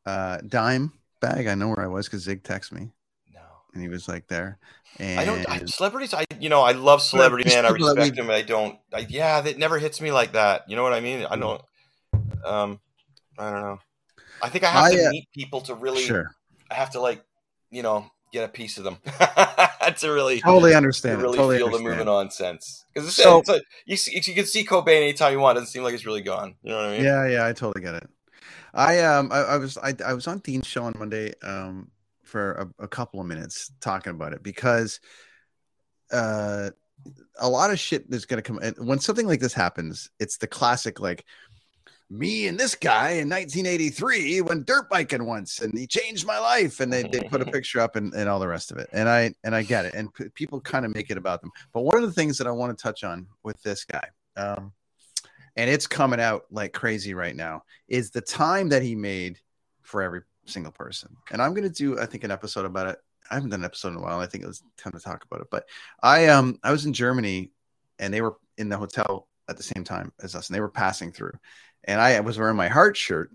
uh, dime bag. I know where I was because Zig texted me. No. And he was like there. And I don't. I, celebrities. I you know I love celebrity man. I respect him. I don't. I, yeah, that never hits me like that. You know what I mean? I don't. Um, I don't know. I think I have I, to uh, meet people to really. sure. I have to like, you know, get a piece of them to really Totally understand. to really totally feel the moving on sense. Because So- a, you see, you can see Cobain anytime you want. It doesn't seem like it's really gone. You know what I mean? Yeah, yeah, I totally get it. I um I, I was I, I was on Dean's show on Monday um for a, a couple of minutes talking about it because uh a lot of shit is gonna come when something like this happens, it's the classic like me and this guy in 1983 went dirt biking once and he changed my life and they, they put a picture up and, and all the rest of it and i and i get it and p- people kind of make it about them. But one of the things that i want to touch on with this guy um and it's coming out like crazy right now is the time that he made for every single person. And i'm going to do i think an episode about it. I haven't done an episode in a while. I think it was time to talk about it. But i um i was in germany and they were in the hotel at the same time as us and they were passing through and i was wearing my heart shirt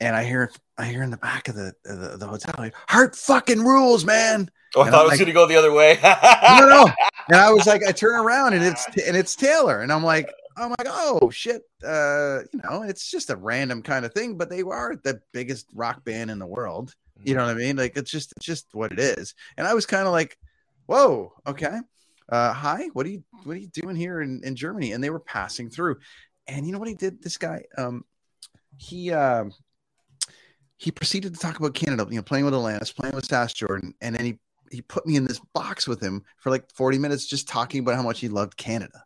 and i hear i hear in the back of the the, the hotel like, heart fucking rules man Oh, I And thought I'm it was like- going to go the other way. no, no. And I was like, I turn around and it's and it's Taylor, and I'm like, I'm like, oh shit, uh, you know, it's just a random kind of thing, but they are the biggest rock band in the world. You know what I mean? Like it's just it's just what it is. And I was kind of like, whoa, okay, uh, hi, what are you what are you doing here in in Germany? And they were passing through, and you know what he did? This guy, um, he um. he proceeded to talk about Canada, you know, playing with Alanis, playing with Sass Jordan, and then he he put me in this box with him for like 40 minutes just talking about how much he loved Canada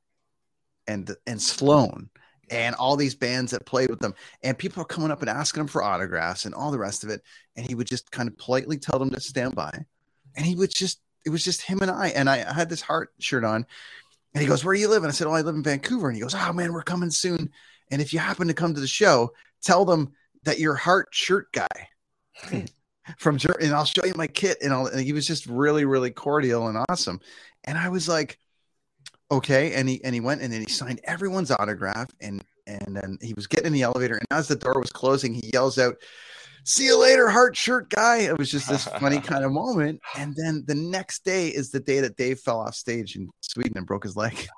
and and Sloan and all these bands that played with them. And people are coming up and asking him for autographs and all the rest of it. And he would just kind of politely tell them to stand by. And he would just, it was just him and I. And I had this heart shirt on. And he goes, Where do you live? And I said, Oh, I live in Vancouver. And he goes, Oh man, we're coming soon. And if you happen to come to the show, tell them that you're heart shirt guy from Germany, and I'll show you my kit. And, and he was just really, really cordial and awesome. And I was like, okay. And he and he went and then he signed everyone's autograph. And and then he was getting in the elevator. And as the door was closing, he yells out, "See you later, heart shirt guy." It was just this funny kind of moment. And then the next day is the day that Dave fell off stage in Sweden and broke his leg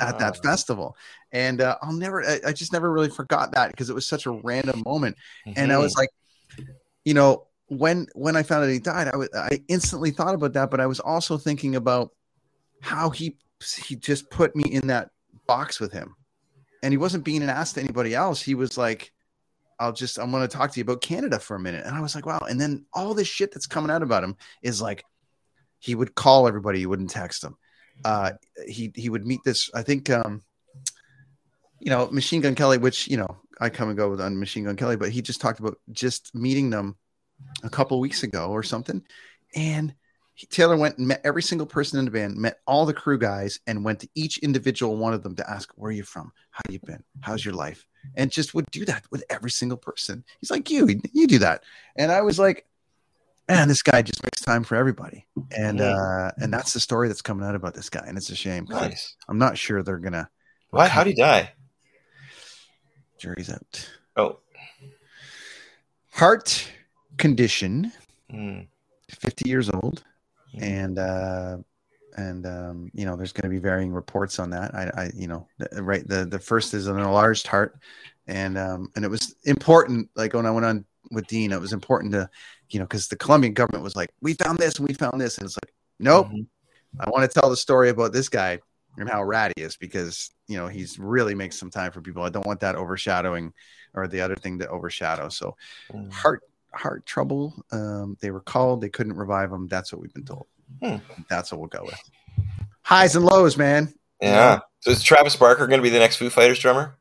at that festival. And uh, I'll never, I, I just never really forgot that because it was such a random moment. And I was like, you know, when when I found out he died, I was I instantly thought about that, but I was also thinking about how he he just put me in that box with him, and he wasn't being an ass to anybody else. He was like, "I'll just I'm going to talk to you about Canada for a minute," and I was like, "Wow!" And then all this shit that's coming out about him is like, he would call everybody, he wouldn't text them. Uh, he he would meet this. I think um, you know, Machine Gun Kelly, which you know I come and go with on Machine Gun Kelly, but he just talked about just meeting them a couple weeks ago or something, and he, Taylor went and met every single person in the band, met all the crew guys, and went to each individual one of them to ask, "Where are you from? How you been? How's your life?" And just would do that with every single person. He's like, "You, you do that," and I was like, man, this guy just makes time for everybody, and uh, and that's the story that's coming out about this guy, and it's a shame. Nice. I'm not sure they're gonna. Why? How'd he die? Jury's out. Oh. Heart condition, Mm. 50 years old, Mhm. and uh, and um, you know, there's going to be varying reports on that. I, I you know, the, right. The the first is an enlarged heart, and um, and it was important. Like when I went on with Dean, it was important to, you know, because the Colombian government was like, we found this and we found this, and it's like, nope. Mhm. I want to tell the story about this guy and how rad he is because you know he's really makes some time for people. I don't want that overshadowing or the other thing to overshadow. So Mm. heart heart trouble. Um, they were called. They couldn't revive him. That's what we've been told. Hmm. That's what we'll go with. Highs and lows, man. Yeah. So is Travis Barker going to be the next Foo Fighters drummer?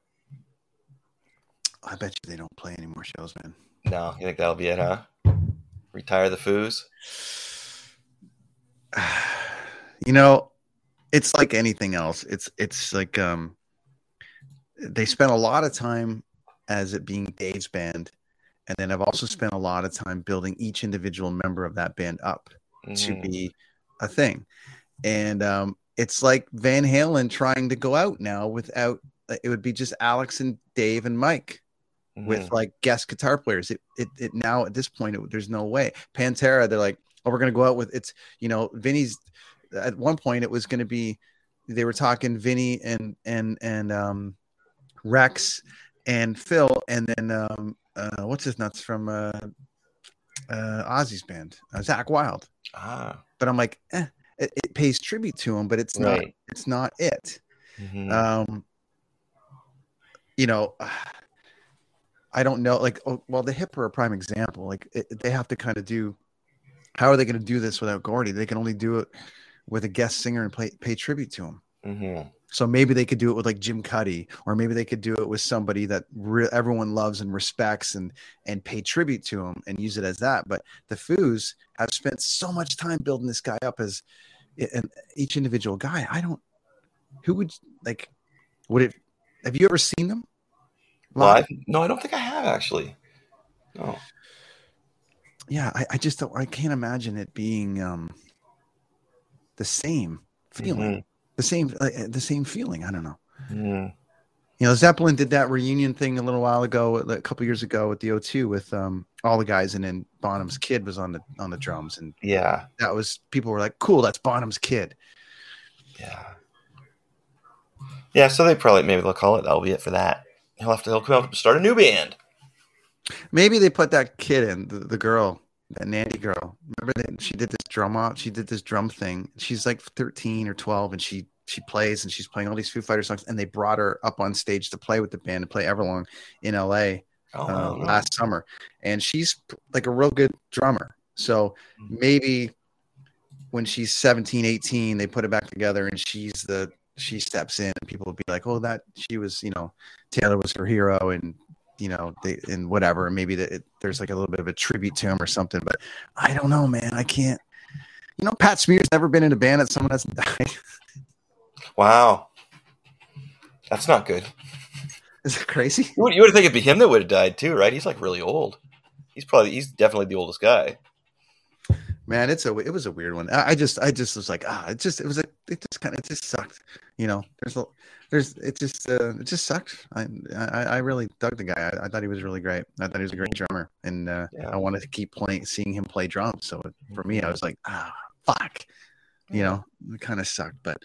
I bet you they don't play any more shows, man. No, you think that'll be it, huh? Retire the Foos. you know, it's like anything else. It's it's like um they spent a lot of time as it being Dave's band, and then I've also spent a lot of time building each individual member of that band up to Mhm. be a thing. And um it's like Van Halen trying to go out now without it would be just Alex and Dave and Mike with Mhm. like guest guitar players. It, it, it now at this point, it, there's no way. Pantera, they're like, oh, we're gonna go out with it's you know, Vinny's. At one point, it was gonna be they were talking Vinny and and and um, Rex and Phil, and then um, uh, what's his nuts from uh, uh, Ozzy's band, uh, Zakk Wylde. ah, But I'm like, eh, it, it pays tribute to him, but it's not. It's not it. Mhm. Um, you know, I don't know. Like, oh, well, the hip are a prime example. Like, it, they have to kind of do. How are they going to do this without Gordy? They can only do it with a guest singer and play, pay tribute to him. Mhm. So maybe they could do it with like Jim Cuddy, or maybe they could do it with somebody that re- everyone loves and respects, and and pay tribute to him and use it as that. But the Foos have spent so much time building this guy up as and each individual guy. I don't. Who would like? Would it? Have you ever seen them? Live? No, I don't think I have actually. No. Yeah, I, I just don't. I can't imagine it being um the same feeling, Mhm. The same like, the same feeling. I don't know. You know, Zeppelin did that reunion thing a little while ago, a couple years ago with the O2 with um, all the guys, and then Bonham's kid was on the on the drums, and Yeah. that was people were like, "Cool, that's Bonham's kid." Yeah. Yeah. So they probably maybe they'll call it. That'll be it for that. He'll have to. He'll come out and start a new band. Maybe they put that kid in the, the girl, that Nandi girl. Remember that she did this drum off. She did this drum thing. She's like thirteen or twelve, and she she plays and she's playing all these Foo Fighter songs. And they brought her up on stage to play with the band and play Everlong in L.A. Oh, uh, wow. last summer, and she's like a real good drummer. So Mm-hmm. maybe when she's 17, 18, they put it back together, and she's the she steps in, and people will be like, "Oh, that she was, you know, Taylor was her hero," and you know, they and whatever. Maybe that it, there's like a little bit of a tribute to him or something. But I don't know, man. I can't. You know, Pat Smear's never been in a band that someone hasn't died. Wow. That's not good. Is it crazy? You would, you would think it'd be him that would have died too, right? He's like really old. He's probably he's definitely the oldest guy. man it's a it was a weird one i I just i just was like ah it just it was a it just kind of it just sucked you know there's a there's it just uh it just sucked i i, I really dug the guy I, I thought he was really great i thought he was a great drummer and uh Yeah. i wanted to keep playing seeing him play drums so for me i was like ah fuck you know it kind of sucked but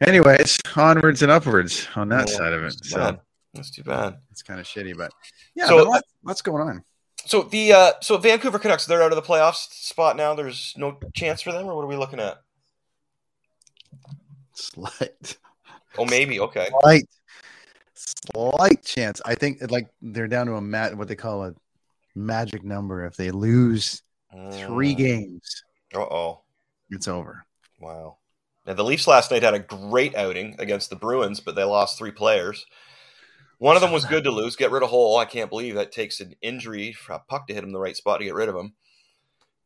anyways onwards and upwards on that Yeah, side of it that's so bad. That's too bad. it's kind of shitty but yeah So- but lots going on So the uh, so Vancouver Canucks they're out of the playoffs spot now. There's no chance for them, or what are we looking at? slight Oh, maybe. Okay. slight slight chance. I think like they're down to a mat what they call a magic number. If they lose three games, Uh oh. it's over. Wow. Now the Leafs last night had a great outing against the Bruins, but they lost three players. One of them was good to lose. Get rid of Holl. I can't believe that takes an injury for a puck to hit him the right spot to get rid of him.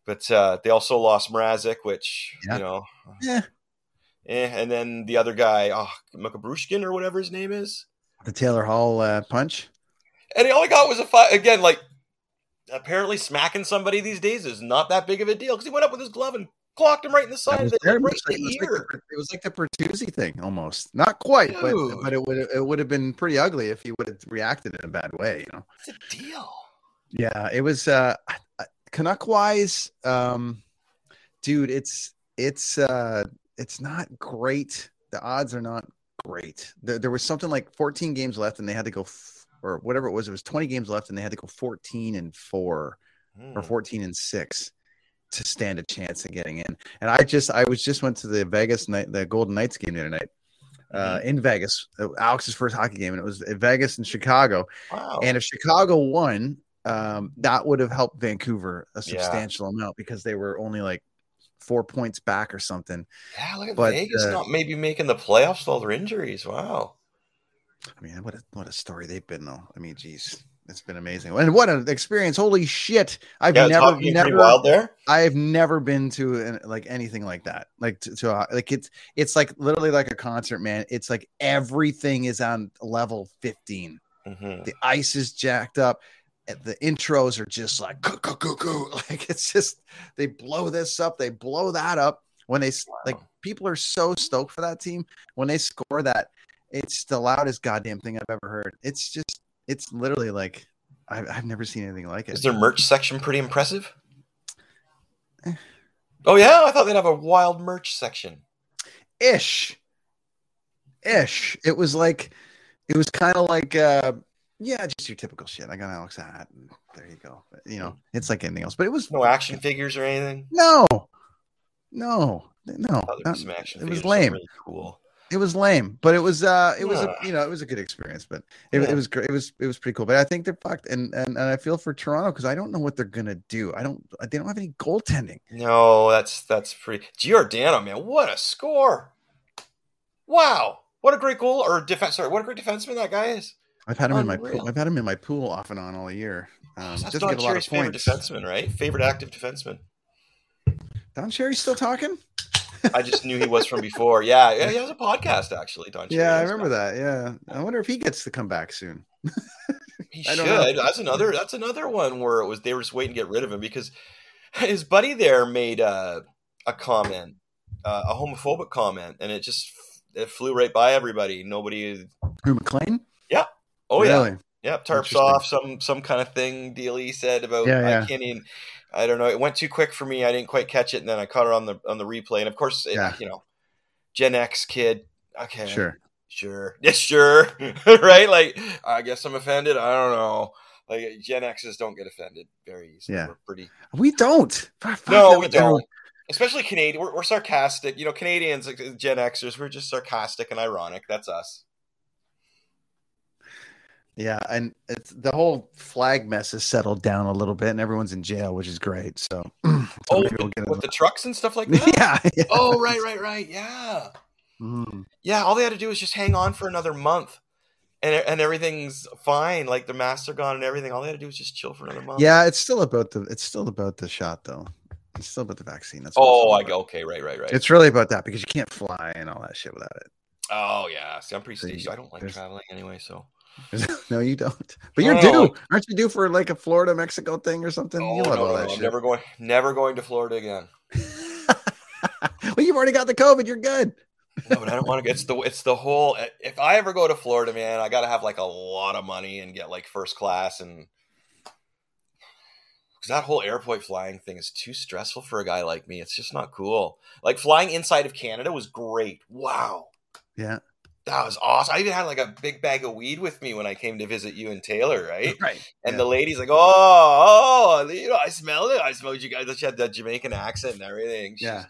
But uh, they also lost Mrazek, which Yeah. you know, Yeah. Eh, and then the other guy, oh, Makabrushkin or whatever his name is. The Taylor Hall uh, punch. And all I got was a five again. Like apparently smacking somebody these days is not that big of a deal because he went up with his glove and clocked him right in the side of the, right in it, was the like ear. the, it was like the Bertuzzi thing almost. Not quite, but Dude. but it would it would have been pretty ugly if he would have reacted in a bad way. You know. What's the deal? Yeah, it was uh Canuck wise, um dude, it's it's uh it's not great. The odds are not great. There, there was something like 14 games left and they had to go f- or whatever it was, it was 20 games left and they had to go 14 and 4 or Hmm. 14 and 6 to stand a chance of getting in. And I just I was just went to the Vegas night the Golden Knights game the other night. Uh, in Vegas, uh, Alex's first hockey game, and it was Vegas and Chicago. Wow. And if Chicago won, um, that would have helped Vancouver a Yeah. substantial amount because they were only like four points back or something. yeah, look at but, Vegas uh, not maybe making the playoffs with all their injuries. Wow. I mean, what a what a story they've been though. I mean, geez, it's been amazing. And what an experience! Holy shit! I've Yeah, never, never, wild there. I've never been to an, like anything like that. Like to, to a, like it's it's like literally like a concert, man. It's like everything is on level fifteen. Mhm. The ice is jacked up. The intros are just like coo, coo, coo, coo. like it's just they blow this up, they blow that up. When they s like people are so stoked for that team when they score that, it's the loudest goddamn thing I've ever heard. It's just it's literally like I've, I've never seen anything like it. Is their merch section pretty impressive? Eh. Oh yeah, I thought they'd have a wild merch section. ish ish it was like it was kind of like uh yeah just your typical shit i got alex a hat and there you go you know it's like anything else but it was No action figures or anything. no no no I thought there'd be not- it was lame Really cool. it was lame but it was uh it was a, you know it was a good experience but it, Yeah. it was great it was it was pretty cool but i think they're fucked and and, and i feel for toronto because i don't know what they're gonna do i don't they don't have any goaltending No, that's that's pretty. Giordano, man, what a score! Wow, what a great goal or defense. Sorry, what a great defenseman that guy is. I've had him in my pool i've had him in my pool off and on all year um, That's doesn't Don get a lot of Cherry's favorite defenseman, right? Favorite active defenseman. don cherry's still talking I just knew he was from before. Yeah, yeah, he has a podcast actually. Don Cherry Yeah, I remember that. Yeah, I wonder if he gets to come back soon. He I should. That's another. That's another one where it was they were just waiting to get rid of him because his buddy there made uh, a comment, uh, a homophobic comment, and it just it flew right by everybody. Nobody. Who MacLean? Oh yeah, really? Yep, tarps off some some kind of thing deal he said about Yeah, I yeah. can't even I don't know. It went too quick for me. I didn't quite catch it, and then I caught it on the on the replay. And of course, it, Yeah. you know, Gen X kid. Okay, Sure. sure, yeah, sure, right? Like, I guess I'm offended. I don't know. Like Gen X's don't get offended very easily. Yeah. We're pretty. We don't. No, we don't. Especially Canadian. We're, we're sarcastic. You know, Canadians, Gen Xers, we're just sarcastic and ironic. That's us. Yeah, and it's the whole flag mess has settled down a little bit, and everyone's in jail, which is great. So, so Oh, we'll with the trucks and stuff like that. yeah, yeah. Oh, right, right, right. Yeah. Mm. Yeah, all they had to do was just hang on for another month, and and everything's fine. Like the masks are gone and everything. All they had to do was just chill for another month. yeah. It's still about the. It's still about the shot, though. It's still about the vaccine. That's what Oh, I go. Okay, right, right, right. It's really about that because you can't fly and all that shit without it. oh yeah. See, I'm pretty stationary. I don't like there's- traveling anyway, so. no, you don't. But you're due. Aren't you due for like a Florida Mexico thing or something? Oh, you no, love no, all no, that I'm shit. never going. Never going to Florida again. well, you've already got the COVID. You're good. No, but I don't want to. It's the it's the whole. If I ever go to Florida, man, I got to have like a lot of money and get like first class and because that whole airport flying thing is too stressful for a guy like me. It's just not cool. Like flying inside of Canada was great. Wow, Yeah. That was awesome. I even had like a big bag of weed with me when I came to visit you and Taylor, right? Right. And Yeah. the lady's like, "Oh, oh, you know, I smelled it. I smelled you guys." She had that Jamaican accent and everything. She's, Yeah.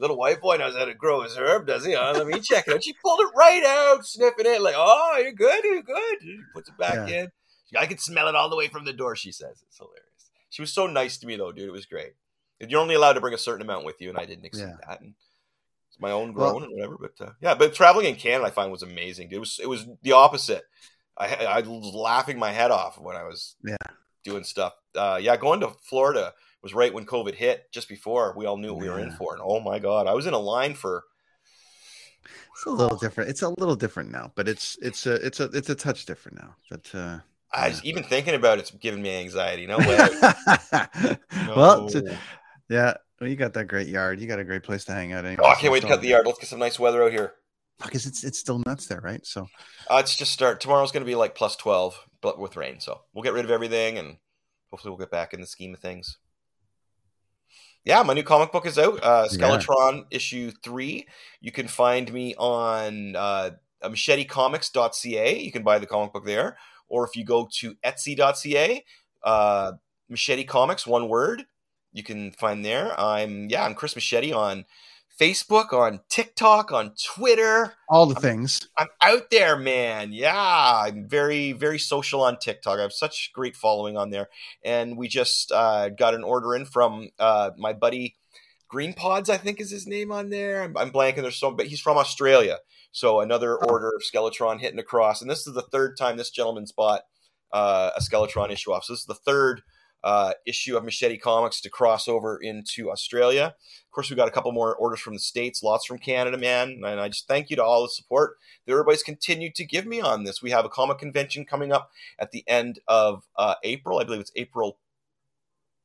Little white boy knows how to grow his herb, does he? Huh? Let me check it out. She pulled it right out, sniffing it, like, "Oh, you're good, you're good." She puts it back Yeah. in. I can smell it all the way from the door. She says it's hilarious. She was so nice to me, though, dude. It was great. You're only allowed to bring a certain amount with you, and I didn't exceed Yeah. that. And my own Well- grown and whatever. But uh, yeah, but traveling in Canada, I find was amazing. It was it was the opposite. I I was laughing my head off when I was Yeah. doing stuff. Uh, yeah, going to Florida was right when COVID hit, just before we all knew what we were in for. And oh my god, I was in a line for It's a little different. It's a little different now, but it's it's a it's a it's a touch different now. But uh I just, even thinking about it's giving me anxiety. No way. well, No. t- yeah. Well, you got that great yard. You got a great place to hang out. Anyway, Oh, I can't wait to cut the yard. Let's get some nice weather out here. because it's it's still nuts there, right? So Uh, it's just start. Tomorrow's going to be like plus 12, but with rain. So we'll get rid of everything and hopefully we'll get back in the scheme of things. Yeah, my new comic book is out. Uh, Yeah. Skeletron issue three. You can find me on uh, machetecomics.ca. You can buy the comic book there. Or if you go to etsy.ca, uh, Machete Comics, one word, you can find there. I'm, yeah, I'm Chris Machete on Facebook, on TikTok, on Twitter. all the things. I'm out there, man. Yeah, I'm very, very social on TikTok. I have such great following on there, and we just uh, got an order in from uh, my buddy Green Pods, I think is his name on there. I'm, I'm blanking. There's so, but he's from Australia, so another order of Skeletron hitting across, and this is the third time this gentleman's bought uh, a Skeletron issue off. So this is the third uh, issue of Machete Comics to cross over into Australia. Of course, we got a couple more orders from the states, lots from Canada, man. And I just thank you to all the support that everybody's continued to give me on this. We have a comic convention coming up at the end of uh, April. I believe it's April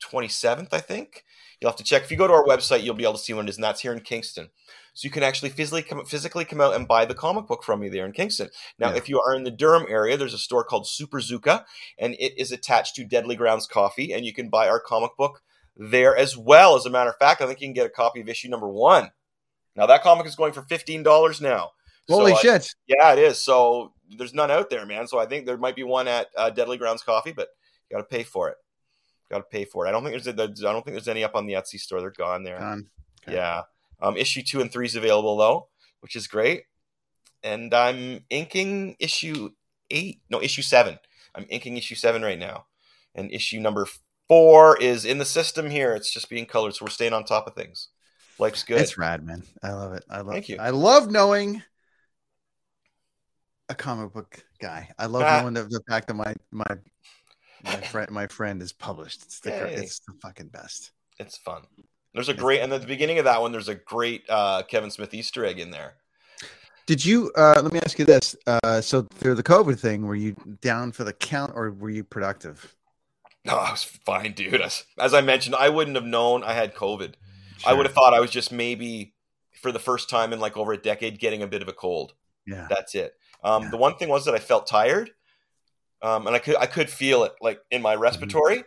27th, I think. You'll have to check. If you go to our website, you'll be able to see when it is, and that's here in Kingston. So you can actually physically come, physically come out and buy the comic book from me there in Kingston. Now, Yeah. if you are in the Durham area, there's a store called Super Zuka, and it is attached to Deadly Grounds Coffee, and you can buy our comic book there as well. As a matter of fact, I think you can get a copy of issue number one. Now that comic is going for fifteen dollars now. So Holy I- shit! yeah, it is. So there's none out there, man. So I think there might be one at uh, Deadly Grounds Coffee, but you got to pay for it. Got to pay for it. I don't think there's, there's I don't think there's any up on the Etsy store. They're gone there. Gone. Okay. Yeah. Um, issue two and three is available though, which is great. And I'm inking issue eight. No, issue seven. I'm inking issue seven right now, and issue number four is in the system here. It's just being colored, so we're staying on top of things. Life's good. It's rad, man. I love it. I love. Thank you. I love knowing a comic book guy. I love Ah. knowing the, the fact that my my my friend my friend is published. It's the Yay. it's the fucking best. It's fun. There's a great, and at the beginning of that one, there's a great uh, Kevin Smith Easter egg in there. Did you? uh Let me ask you this. Uh So through the COVID thing, were you down for the count or were you productive? No, I was fine, dude. As, as I mentioned, I wouldn't have known I had COVID. I would have thought I was just maybe for the first time in like over a decade getting a bit of a cold. Yeah. That's it. Um, Yeah. The one thing was that I felt tired, um, and I could I could feel it like in my respiratory.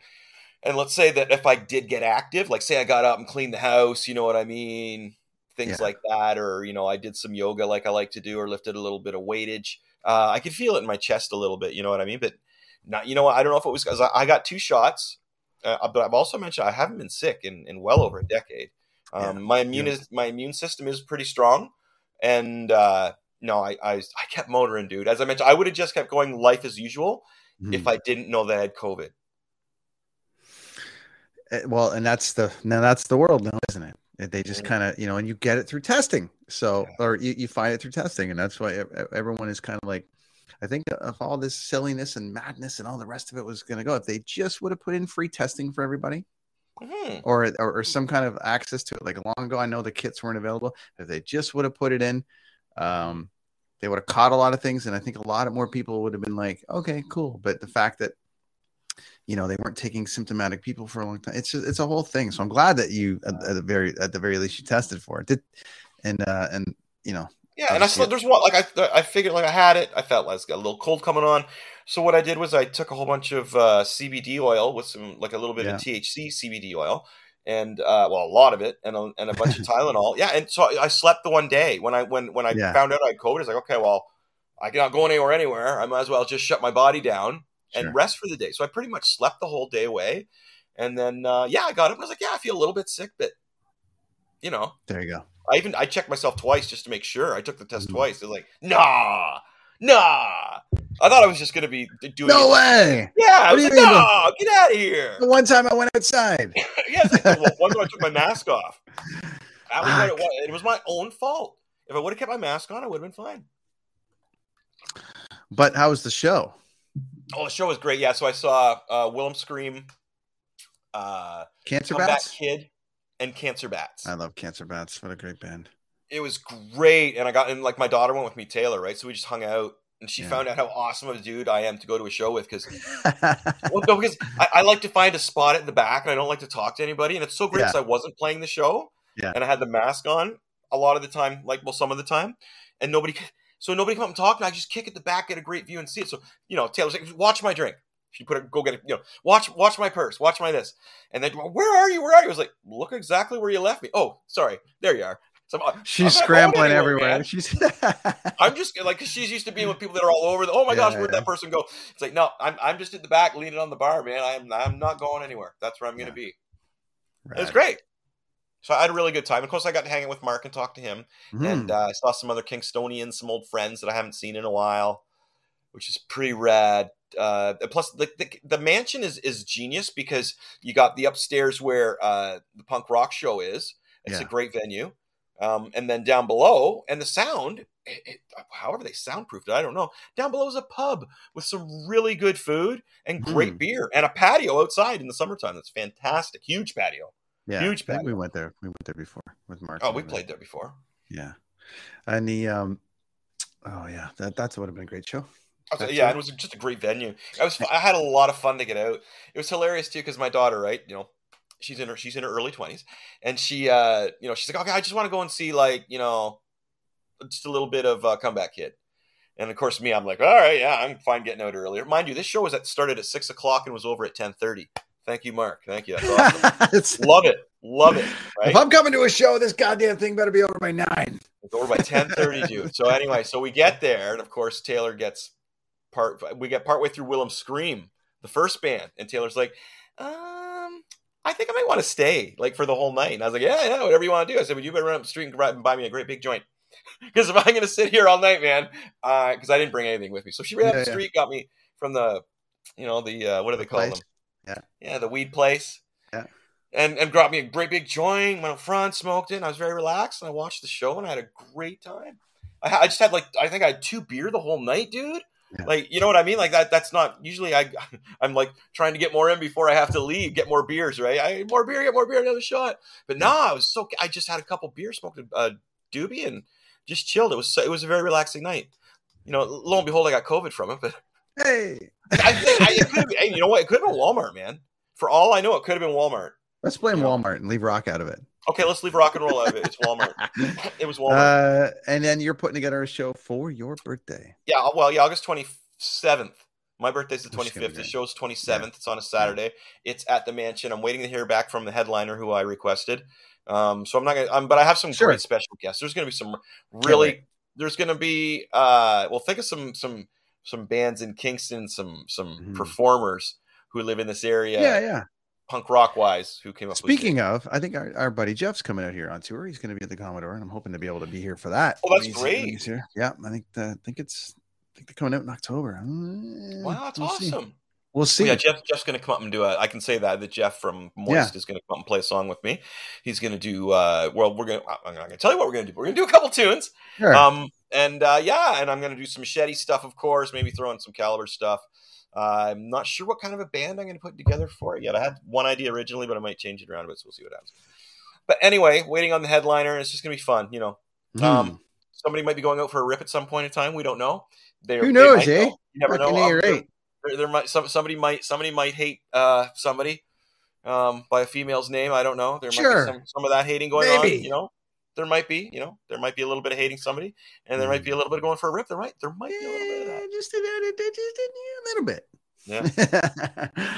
And let's say that if I did get active, like say I got up and cleaned the house, you know what I mean, things Yeah. like that, or you know I did some yoga like I like to do, or lifted a little bit of weightage. Uh, I could feel it in my chest a little bit, you know what I mean. But not, you know, what? I don't know if it was because I, I got two shots, uh, but I've also mentioned I haven't been sick in, in well over a decade. Um, Yeah. My immune is, my immune system is pretty strong, and uh, no, I, I I kept motoring, dude. As I mentioned, I would have just kept going life as usual if Mhm. I didn't know that I had COVID. Eh, well, and that's the now that's the world now, isn't it? They just Mhm. kind of you know, and you get it through testing. So, or you, you find it through testing, and that's why ev- ev- everyone is kind of like, I think if all this silliness and madness and all the rest of it was going to go, if they just would have put in free testing for everybody, Mhm. or, or or some kind of access to it. Like long ago, I know the kits weren't available. If they just would have put it in, um, they would have caught a lot of things, and I think a lot of more people would have been like, okay, cool. But the fact that you know they weren't taking symptomatic people for a long time, it's just, it's a whole thing. So I'm glad that you at, at the very at the very least you tested for it. Did and uh and you know Yeah, and I still there's one like I I figured like I had it. I felt like I got a little cold coming on. So what I did was I took a whole bunch of uh, CBD oil with some like a little bit Yeah. of THC CBD oil, and uh, well a lot of it, and a, and a bunch of Tylenol. Yeah, and so I, slept the one day when I when when I Yeah. found out I had COVID. I was like, okay, well I cannot go anywhere anywhere. I might as well just shut my body down and Sure. rest for the day. So I pretty much slept the whole day away, and then uh, yeah, I got up and I was like, yeah, I feel a little bit sick, but you know. there you go. I even I checked myself twice just to make sure. I took the test Mhm. twice. They're like, nah, nah. I thought I was just gonna be doing. No it. way. Yeah, I What was like, mean? no, get out of here. The one time I went outside. yeah, like one time I took my mask off. That was what it was. It was my own fault. If I would have kept my mask on, I would have been fine. But how was the show? Oh, the show was great. Yeah, so I saw uh, Wilhelm Scream, uh, Cancer Bats. Kid, and Cancer Bats. I love Cancer Bats. What a great band. it was great and i got and like my daughter went with me taylor right so we just hung out and she Yeah. found out how awesome of a dude I am to go to a show with because well, no, because I, I like to find a spot at the back and I don't like to talk to anybody. And it's so great Yeah. because I wasn't playing the show Yeah. and I had the mask on a lot of the time, like well, some of the time, and nobody. So nobody come up and talk, and I just kick at the back, get a great view, and see it. So you know, Taylor's like, "Watch my drink." She put it, go get it. You know, watch, watch my purse, watch my this, and then where are you? Where are you? I was like, look exactly where you left me. Oh, sorry, there you are. So I'm- I'm She's scrambling anywhere, everywhere. man. She's I'm just like she's used to being with people that are all over. The, oh my Yeah, gosh, where'd yeah. that person go? It's like, no, I'm, I'm just at the back, leaning on the bar, man. I'm, I'm not going anywhere. That's where I'm going to be. It was Rad. great. So I had a really good time. Of course, I got to hang out with Mark and talk to him, Mhm. and uh, I saw some other Kingstonians, some old friends that I haven't seen in a while, which is pretty rad. Uh, plus, the, the the mansion is is genius because you got the upstairs where uh, the punk rock show is. It's a great venue, um, and then down below, and the sound. It, it, however, they soundproofed it, I don't know. Down below is a pub with some really good food and great Hmm. beer, and a patio outside in the summertime. That's fantastic. Huge patio. yeah, huge patio. we went there. We went there before with Mark. Oh, we played there before. Yeah, and the um, oh yeah, that that would have been a great show. Was- yeah, it. it was just a great venue. I was I had a lot of fun to get out. It was hilarious too because my daughter, right, you know, she's in her she's in her early twenties, and she, uh, you know, she's like, okay, I just want to go and see like you know, just a little bit of uh, Comeback Kid. And of course, me, I'm like, all right, yeah, I'm fine getting out earlier. Mind you, this show was at started at six o'clock and was over at ten thirty. Thank you, Mark. Thank you. That's awesome. Love it. Love it. Right? If I'm coming to a show, this goddamn thing better be over by nine. It's over by ten thirty, dude. So anyway, so we get there, and of course Taylor gets part. We get partway through Wilhelm Scream, the first band, and Taylor's like, "Um, I think I might want to stay like for the whole night." And I was like, "Yeah, yeah, whatever you want to do." I said, "Well, you better run up the street and buy me a great big joint." Because if I'm going to sit here all night, man, because I didn't bring anything with me, so she ran up Yeah, the yeah. street, got me from the, you know, the uh, what do they call place. them? Yeah. Yeah, the weed place. Yeah. And and brought me a great big joint, went up front, smoked it, and I was very relaxed, and I watched the show, and I had a great time. I, I just had like I think I had two beer the whole night, dude. Like you know what I mean? Like that. That's not usually I. I'm like trying to get more in before I have to leave, get more beers, right? I more beer, get more beer, another shot. But no, I was so. I just had a couple beers, smoked a uh, doobie, and just chilled. It was so, it was a very relaxing night. You know, lo and behold, I got COVID from it, but Hey, I think I, it could have been. Hey, you know what? It could have been Walmart, man. For all I know, it could have been Walmart. let's blame Yeah. Walmart and leave rock out of it. Okay, let's leave rock and roll out of it. It's Walmart. It was Walmart. Uh, and then you're putting together a show for your birthday. yeah, well, yeah, August twenty seventh. My birthday's the twenty Which is gonna. The great. show's twenty seventh. It's on a Saturday. It's at the mansion. I'm waiting to hear back from the headliner who I requested. Um, so I'm not gonna. Um, but I have some Sure. great special guests. There's gonna be some really. There's gonna be. Uh, well, think of some some some bands in Kingston, some some Mhm. performers who live in this area. Yeah, yeah. Punk rock wise, who came up. with Speaking of, I think our, our buddy Jeff's coming out here on tour. He's going to be at the Commodore, and I'm hoping to be able to be here for that. Oh, that's great. he's here. Yeah, I think the, I think it's I think they're coming out in October. Uh, Wow, that's we'll see. awesome. We'll Oh, see. yeah, Jeff. Jeff's going to come up and do a. I can say that that Jeff from Moist is going to come up and play a song with me. He's going to do. uh Well, we're going. to I'm not going to tell you what we're going to do. We're going to do a couple tunes. Sure. Um, and uh yeah, and I'm going to do some Machete stuff, of course. Maybe throw in some Caliber stuff. Uh, I'm not sure what kind of a band I'm going to put together for it yet. I had one idea originally, but I might change it around a bit. So we'll see what happens. But anyway, waiting on the headliner. It's just going to be fun. You know, Hmm. um, somebody might be going out for a rip at some point in time. We don't know. They, Who knows, eh? know. You never know. Fucking right. there, there might some, somebody might somebody might hate uh somebody um by a female's name i don't know there Sure. might be some, some of that hating going Maybe. on you know there might be you know there might be a little bit of hating somebody and there might be a little bit of going for a rip there might there might be a little bit of that Yeah, just a little, just a little bit. yeah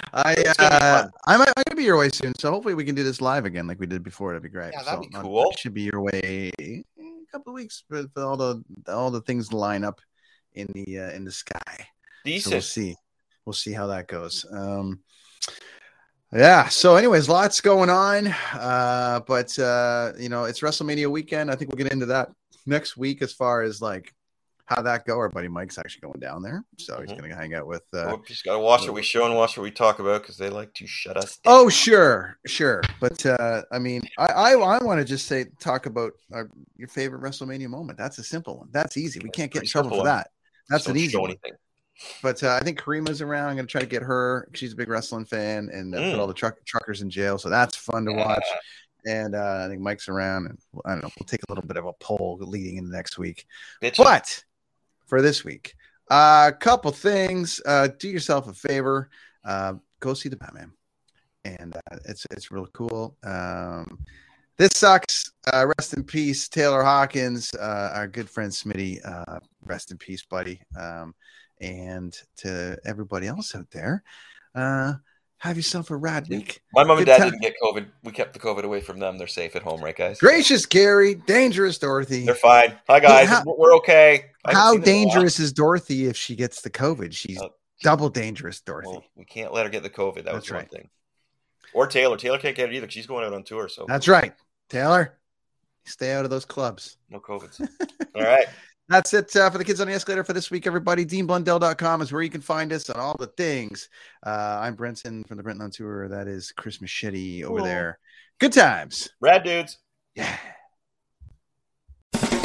I It's gonna be uh. I might I'm be your way soon, so hopefully we can do this live again like we did before. That'd be great. Yeah, that'd So, be cool. I should be your way in a couple of weeks for, for all the all the things line up in the uh, in the sky. So we'll see. We'll see how that goes. Um, yeah. So, anyways, lots going on. Uh, but uh, you know, it's WrestleMania weekend. I think we'll get into that next week as far as like how that go. Our buddy Mike's actually going down there, so he's Mhm. going to hang out with. Uh, Well, just gotta watch what we show and watch what we talk about because they like to shut us down. Oh, sure, sure. But uh, I mean, I I, I want to just say talk about our, your favorite WrestleMania moment. That's a simple one. That's easy. We can't get in trouble for one. that. That's Just an easy anything But uh, I think Karima's around. I'm going to try to get her. She's a big wrestling fan, and uh, Mm. put all the truck truckers in jail. So that's fun to watch. And uh, I think Mike's around, and I don't know. We'll take a little bit of a poll leading into next week. Bitchin'. But for this week, A uh, couple things. Uh, do yourself a favor. Uh, go see the Batman, and uh, it's it's really cool. Um, this sucks. Uh, rest in peace, Taylor Hawkins, uh, our good friend Smitty. Uh, rest in peace, buddy. Um, and to everybody else out there, uh, have yourself a rad week. My mom and dad time. didn't get COVID. We kept the COVID away from them. They're safe at home, right, guys? Gracious Gary, dangerous Dorothy. They're fine. Hi, guys. how- We're- okay. How seen them in a while. dangerous is Dorothy if she gets the COVID? She's Oh. double dangerous, Dorothy. Well, we can't let her get the COVID. That was That's one right. thing. Or Taylor. Taylor can't get it either. She's going out on tour, so That's right. Taylor, stay out of those clubs. no COVID. All right. That's it uh, for the kids on the escalator for this week, everybody. DeanBlundell.com is where you can find us on all the things. Uh, I'm Brenton from the Brenton on Tour. That is Chris Machete over Cool. there. Good times. Rad dudes.